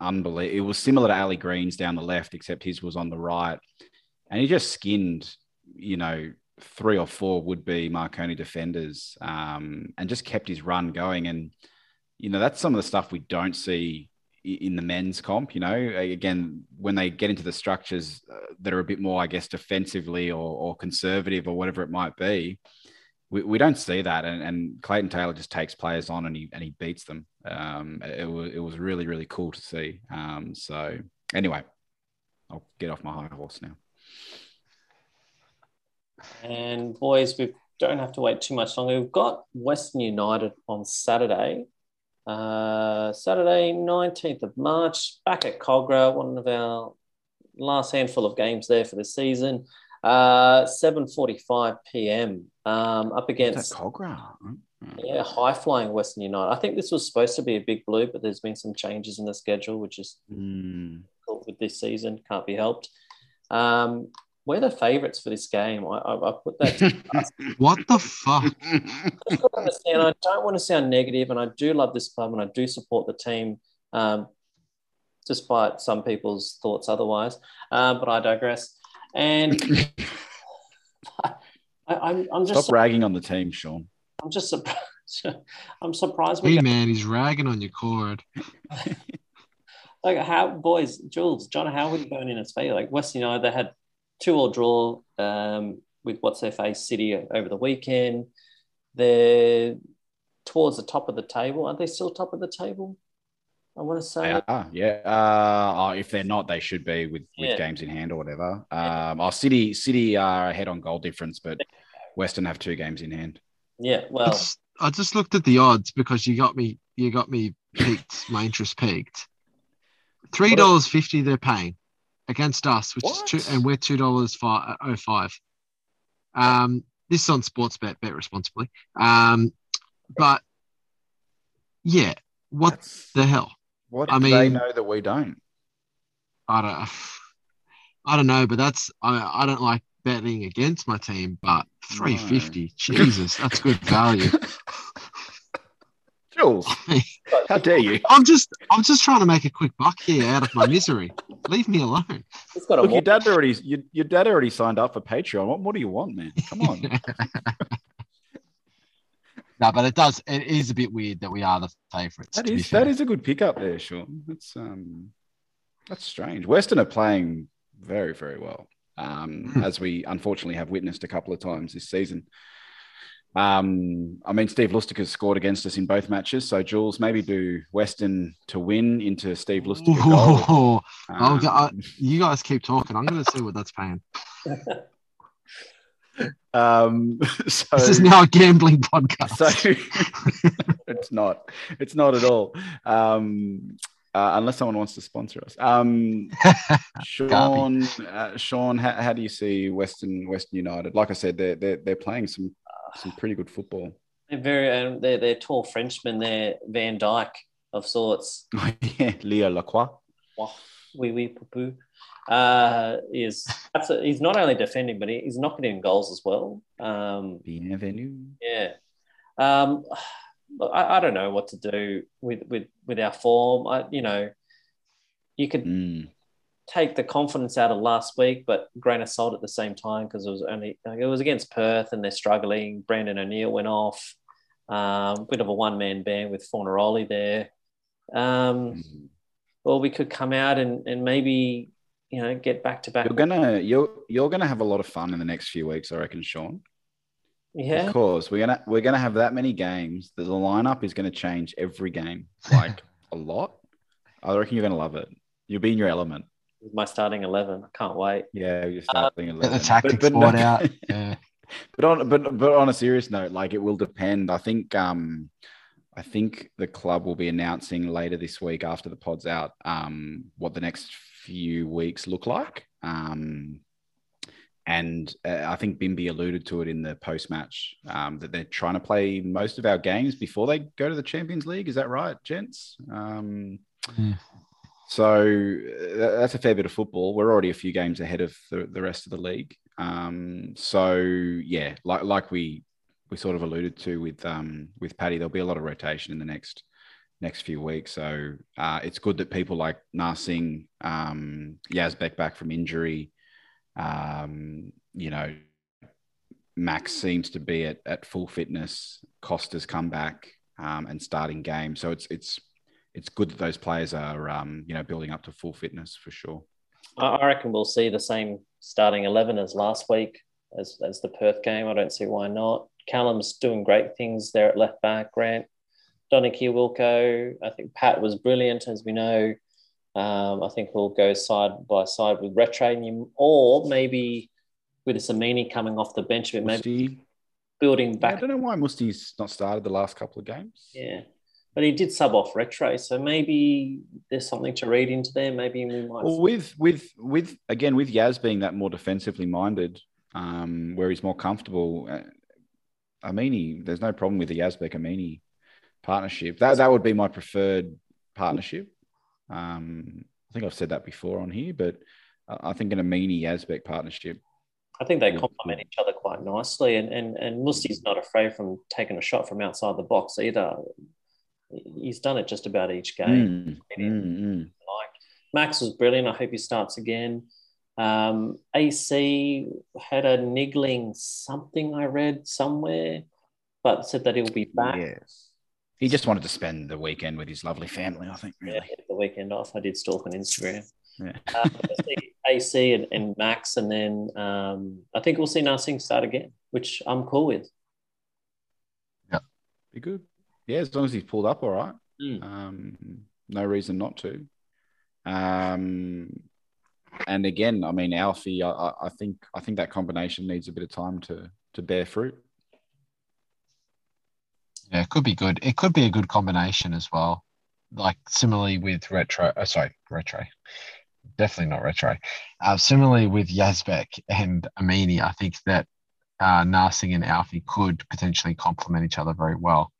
B: unbelievable. It was similar to Ally Green's down the left, except his was on the right. And he just skinned, you know, three or four would be Marconi defenders um, and just kept his run going. And, you know, that's some of the stuff we don't see in the men's comp. You know, again, when they get into the structures uh, that are a bit more, I guess, defensively or, or conservative or whatever it might be, we, we don't see that. And, and Clayton Taylor just takes players on and he and he beats them. Um, it, was it was really really cool to see. Um, so anyway, I'll get off my high horse now.
C: And boys, we don't have to wait too much longer. We've got Western United on Saturday, uh, Saturday, 19th of March, back at Kogarah, one of our last handful of games there for the season. Uh, 7.45 p.m. Um, up against
B: Kogarah?
C: yeah, high flying Western United. I think this was supposed to be a big blue, but there's been some changes in the schedule, which is
B: Mm.
C: with this season. Can't be helped. Um, we're the favourites for this game. I, I, I put that. [LAUGHS]
D: What the fuck? [LAUGHS]
C: I don't understand. I don't want to sound negative, and I do love this club, and I do support the team, um, despite some people's thoughts otherwise. Um, but I digress. And [LAUGHS] I, I'm, I'm just,
B: Stop ragging on the team, Sean.
C: I'm just surprised. [LAUGHS] I'm surprised we
D: Hey
C: got
D: man, he's ragging on your cord. [LAUGHS]
C: like how boys, Jules, John, how would you going in as fair? Like Western United, they had two all draw um, with what's their face City over the weekend. They're towards the top of the table. Are they still top of the table? I want to say.
B: They are, yeah. Uh, oh, if they're not, they should be with, with
C: Yeah.
B: games in hand or whatever. Um, oh, City City are ahead on goal difference, but Western have two games in hand.
C: Yeah, well,
D: It's- I just looked at the odds because you got me. You got me peaked. [LAUGHS] my interest peaked. Three dollars fifty. They're paying against us, which
B: What?
D: is two, and we're two dollars five oh five. Um, this is on sports Bet bet responsibly. Um, but yeah, what
B: That's-
D: the hell?
B: What
D: I
B: do they know that we don't?
D: I don't. I don't know, but that's I, I don't like betting against my team, but three fifty, Jesus, that's good [LAUGHS] value.
B: Jules, [LAUGHS] how dare you?
D: I'm just I'm just trying to make a quick buck here out of my misery. Leave me alone.
C: it's got a
B: Look, your dad already your, your dad already signed up for Patreon. What more do you want, man? Come on. [LAUGHS]
D: No, but it does. It is a bit weird that we are the favourites.
B: That
D: to be
B: is
D: fair.
B: that is a good pickup there, Sean. That's um that's strange. Western are playing very, very well. um,
D: Hmm.
B: as we unfortunately have witnessed a couple of times this season. Um, I mean, Steve Lustica's scored against us in both matches. So, Jules, maybe do Western to win into Steve Lustica goal. [LAUGHS]
D: Oh, go- I-
B: Um,
D: you guys keep talking. I'm going to see what that's paying. [LAUGHS]
B: um, [LAUGHS] so,
D: This is now a gambling podcast.
B: so [LAUGHS] it's not. It's not at all. Um, uh, unless someone wants to sponsor us. Um, [LAUGHS] Sean, uh, Sean, how, how do you see Western Western United? Like I said, they're they're, they're playing some some pretty good football.
C: They're very, um, they're, they're tall Frenchmen. They're Van Dijk of sorts.
B: yeah, Leo Lacroix.
C: Wah, wee wee poo poo. Uh, is a, he's not only defending, but he- he's knocking in goals as well. Um,
B: Bienvenue.
C: yeah. Um, I, I don't know what to do with with with our form. I, you know, you could
B: Mm.
C: take the confidence out of last week, but grain of salt at the same time because it was only like, it was against Perth and they're struggling. Brandon O'Neill went off. Um, bit of a one man band with Fornaroli there. Um,
B: Mm.
C: or we could come out and, and maybe you know get back to back.
B: You're gonna you're you're gonna have a lot of fun in the next few weeks, I reckon, Sean.
C: yeah.
B: Of course, we're gonna we're gonna have that many games that the lineup is gonna change every game, like [LAUGHS] a lot. I reckon you're gonna love it. You'll be in your element.
C: with My starting eleven. I can't wait.
B: Yeah, you're starting
D: Get
B: 11.
D: the tactics
B: But- but no-
D: out. [LAUGHS] Yeah.
B: but on but but on a serious note, like it will depend. I think um I think the club will be announcing later this week after the pod's out um what the next few weeks look like. Um and uh, I think Bimby alluded to it in the post match um, that they're trying to play most of our games before they go to the Champions League. Is that right, gents? Um,
D: Yeah.
B: so uh, that's a fair bit of football. We're already a few games ahead of the, the rest of the league. Um, so yeah, like like we we sort of alluded to with um, with Paddy, there'll be a lot of rotation in the next next few weeks. So uh, it's good that people like Narsing, um, Yazbek back from injury, um, you know, Max seems to be at, at full fitness. Kosta's come back um, and starting game. So it's it's it's good that those players are um, you know building up to full fitness for sure.
C: I reckon we'll see the same starting 11 as last week, as, as the Perth game. I don't see why not. Callum's doing great things there at left back. Grant, Donny Wilco. I think Pat was brilliant, as we know. Um, I think we'll go side by side with Retrain, or maybe with Samini coming off the bench, but maybe
B: Musti,
C: building
B: I don't know why Musti's not started the last couple of games.
C: Yeah. But he did sub off Retro, so maybe there's something to read into there. Maybe we might.
B: Well, with with with again with Yaz being that more defensively minded, um, where he's more comfortable. Uh, Amini, there's no problem with the Yazbek Amini partnership. That that would be my preferred partnership. Um, I think I've said that before on here, but I I think an Amini Yazbek partnership.
C: I think they complement each other quite nicely, and and and Musti's not afraid from taking a shot from outside the box either. He's done it just about each game.
B: Mm, mm, mm.
C: Like Max was brilliant. I hope he starts again. Um, AC had a niggling something I read somewhere, but said that he'll be back.
B: Yes. He just wanted to spend the weekend with his lovely family, I think,
C: Yeah,
B: really.
C: the weekend off. I did stalk on Instagram.
B: Yeah.
C: Uh, I see AC and, and Max, and then um, I think we'll see Narsing start again, which I'm cool with.
B: Yeah, be good. Yeah, as long as he's pulled up all right.
C: Mm.
B: Um, no reason not to. Um, and again, I mean, Alfie, I, I- I think I think that combination needs a bit of time to to bear fruit.
D: Yeah, it could be good. It could be a good combination as well. Like similarly with retro, uh, sorry, retro, definitely not retro. Uh, similarly with Yazbek and Amini, I think that uh, Narsing and Alfie could potentially complement each other very well.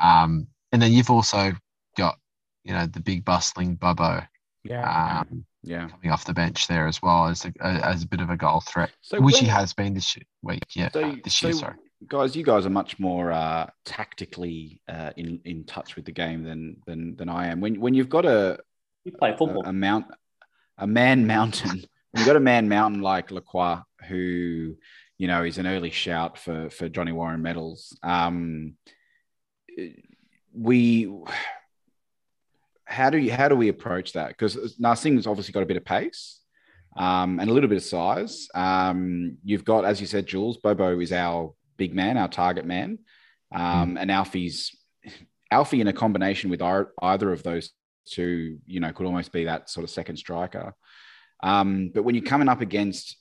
D: Um, and then you've also got, you know, the big bustling Bubbo
B: Yeah.
D: um,
B: yeah.
D: coming off the bench there as well as a, as a bit of a goal threat,
B: So
D: which he has been this week. Yeah,
B: So,
D: uh, this year,
B: so,
D: sorry.
B: Guys, you guys are much more uh, tactically uh, in in touch with the game than than than I am. When when you've got a
C: You play
B: a,
C: football.
B: a mount a man mountain when [LAUGHS] you've got a man mountain like Lacroix who you know is an early shout for for Johnny Warren medals um we how do you how do we approach that because Narsing's obviously got a bit of pace um, and a little bit of size. Um, you've got, as you said, Jules, Bobo is our big man, our target man. Um, And Alfie's Alfie in a combination with our, either of those two, you know, could almost be that sort of second striker. Um, but when you're coming up against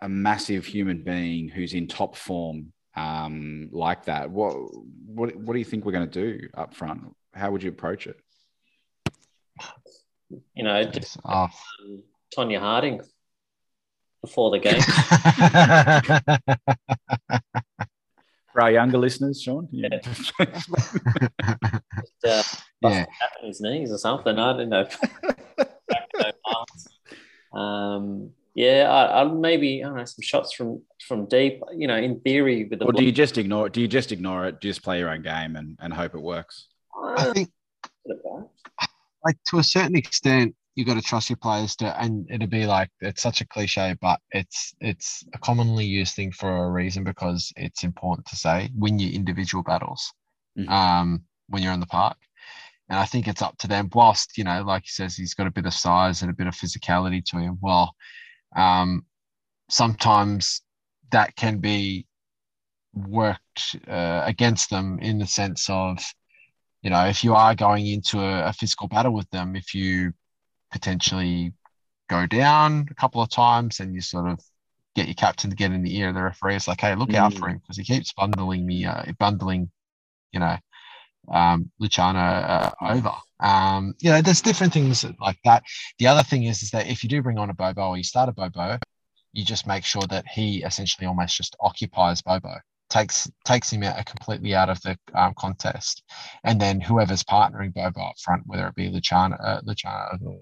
B: a massive human being who's in top form um, like that, what what what do you think we're going to do up front? How would you approach it?
C: You know, just,
D: Oh.
C: um, Tonya Harding before the game. [LAUGHS]
B: For our younger listeners, Sean,
C: Yeah. just, uh,
D: yeah.
C: yeah. his knees or something. I don't know. [LAUGHS] um, yeah, I, I maybe I don't know some shots from from deep. You know, in theory, with the
B: or do you just ignore it? Do you just ignore it? Just play your own game and, and hope it works?
D: I think like to a certain extent you got to trust your players to and it'll be like it's such a cliche but it's it's a commonly used thing for a reason because it's important to say win your individual battles
B: Mhm.
D: um when you're in the park and i think it's up to them whilst you know like he says he's got a bit of size and a bit of physicality to him well um sometimes that can be worked uh, against them in the sense of you know, if you are going into a, a physical battle with them, if you potentially go down a couple of times and you sort of get your captain to get in the ear of the referee, it's like, hey, look out for him because he keeps bundling me, uh, bundling, you know, um, Luciano uh, over. Um, you know, there's different things like that. The other thing is, is that if you do bring on a Bobo or you start a Bobo, you just make sure that he essentially almost just occupies Bobo takes takes him out completely out of the um, contest, and then whoever's partnering Bobo up front, whether it be Luciano, uh, or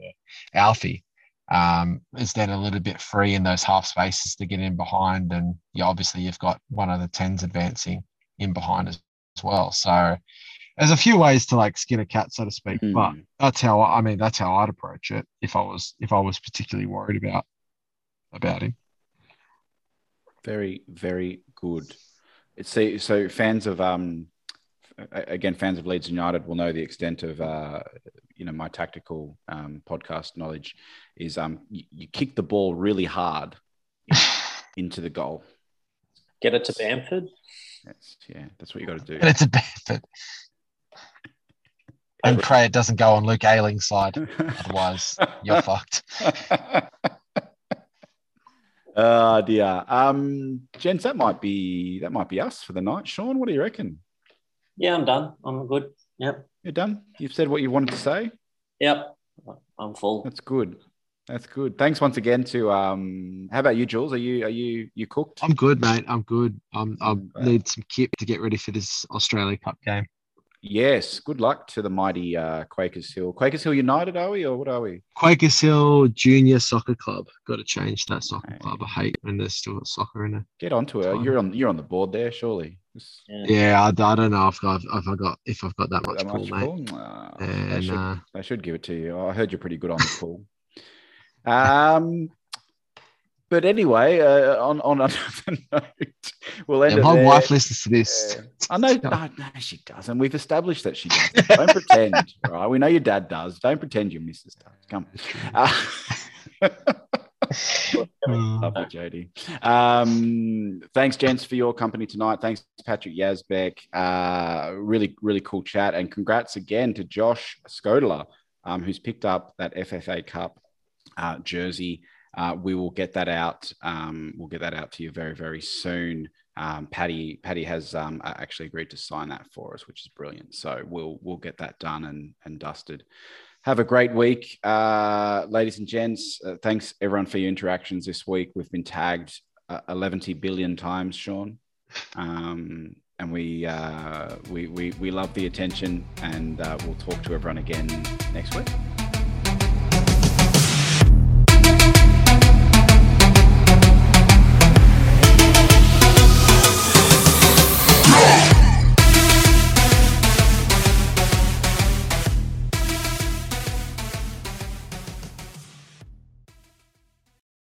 D: Alfie, um, is then a little bit free in those half spaces to get in behind, and yeah, obviously you've got one of the tens advancing in behind as, as well. So there's a few ways to like skin a cat, so to speak.
B: Mm.
D: But that's how I mean that's how I'd approach it if I was if I was particularly worried about about him.
B: Very, very good. It's so, so fans of um again fans of Leeds United will know the extent of uh you know my tactical um podcast knowledge is um you, you kick the ball really hard [LAUGHS] into the goal.
C: get it to Bamford.
B: That's yeah, that's what you got to do.
D: And it's a benefit. And pray it doesn't go on Luke Ayling's side. [LAUGHS] Otherwise, you're fucked. [LAUGHS]
B: Oh dear. Um, gents, that might be that might be us for the night. Sean, what do you reckon?
C: Yeah, I'm done. I'm good. Yep.
B: You're done. You've said what you wanted to say.
C: Yep. I'm full.
B: That's good. That's good. Thanks once again to um. How about you, Jules? Are you are you you cooked?
D: I'm good, mate. I'm good. I'm, I need some kit to get ready for this Australia Cup game.
B: Yes. Good luck to the mighty uh, Quakers Hill. Quakers Hill United, are we, or what are we?
D: Quakers Hill Junior Soccer Club. Got to change that soccer
B: Okay.
D: club. I hate when there's still got soccer in it.
B: Get onto it. You're on. You're on the board there, surely.
C: Yeah.
D: Yeah, I, I don't know if I've, if I got if I've got that much
B: that
D: pull,
B: much
D: mate.
B: pull? Ah, they, should,
D: uh,
B: they should give it to you. I heard you're pretty good on the pull. [LAUGHS] um, but anyway, uh, on on [LAUGHS] another note, we'll end
D: yeah,
B: it
D: my wife listens to this.
B: Yeah. I know, no, no, she doesn't. We've established that she doesn't. [LAUGHS] Don't pretend, right? We know your dad does. Don't pretend your missus does. Come. Uh, [LAUGHS]
D: Uh,
B: Lovely, Jody. Um, thanks, gents, for your company tonight. Thanks, Patrick Yazbek. Uh, really, really cool chat. And congrats again to Josh Skodler, um, who's picked up that FFA Cup uh, jersey. Uh, we will get that out. Um, we'll get that out to you very, very soon. Um, Patty, Patty has um, actually agreed to sign that for us, which is brilliant. So we'll we'll get that done and and dusted. Have a great week, uh, ladies and gents. Uh, thanks everyone for your interactions this week. We've been tagged uh, 11 billion times, Sean, um, and we, uh, we we we love the attention. And uh, we'll talk to everyone again next week.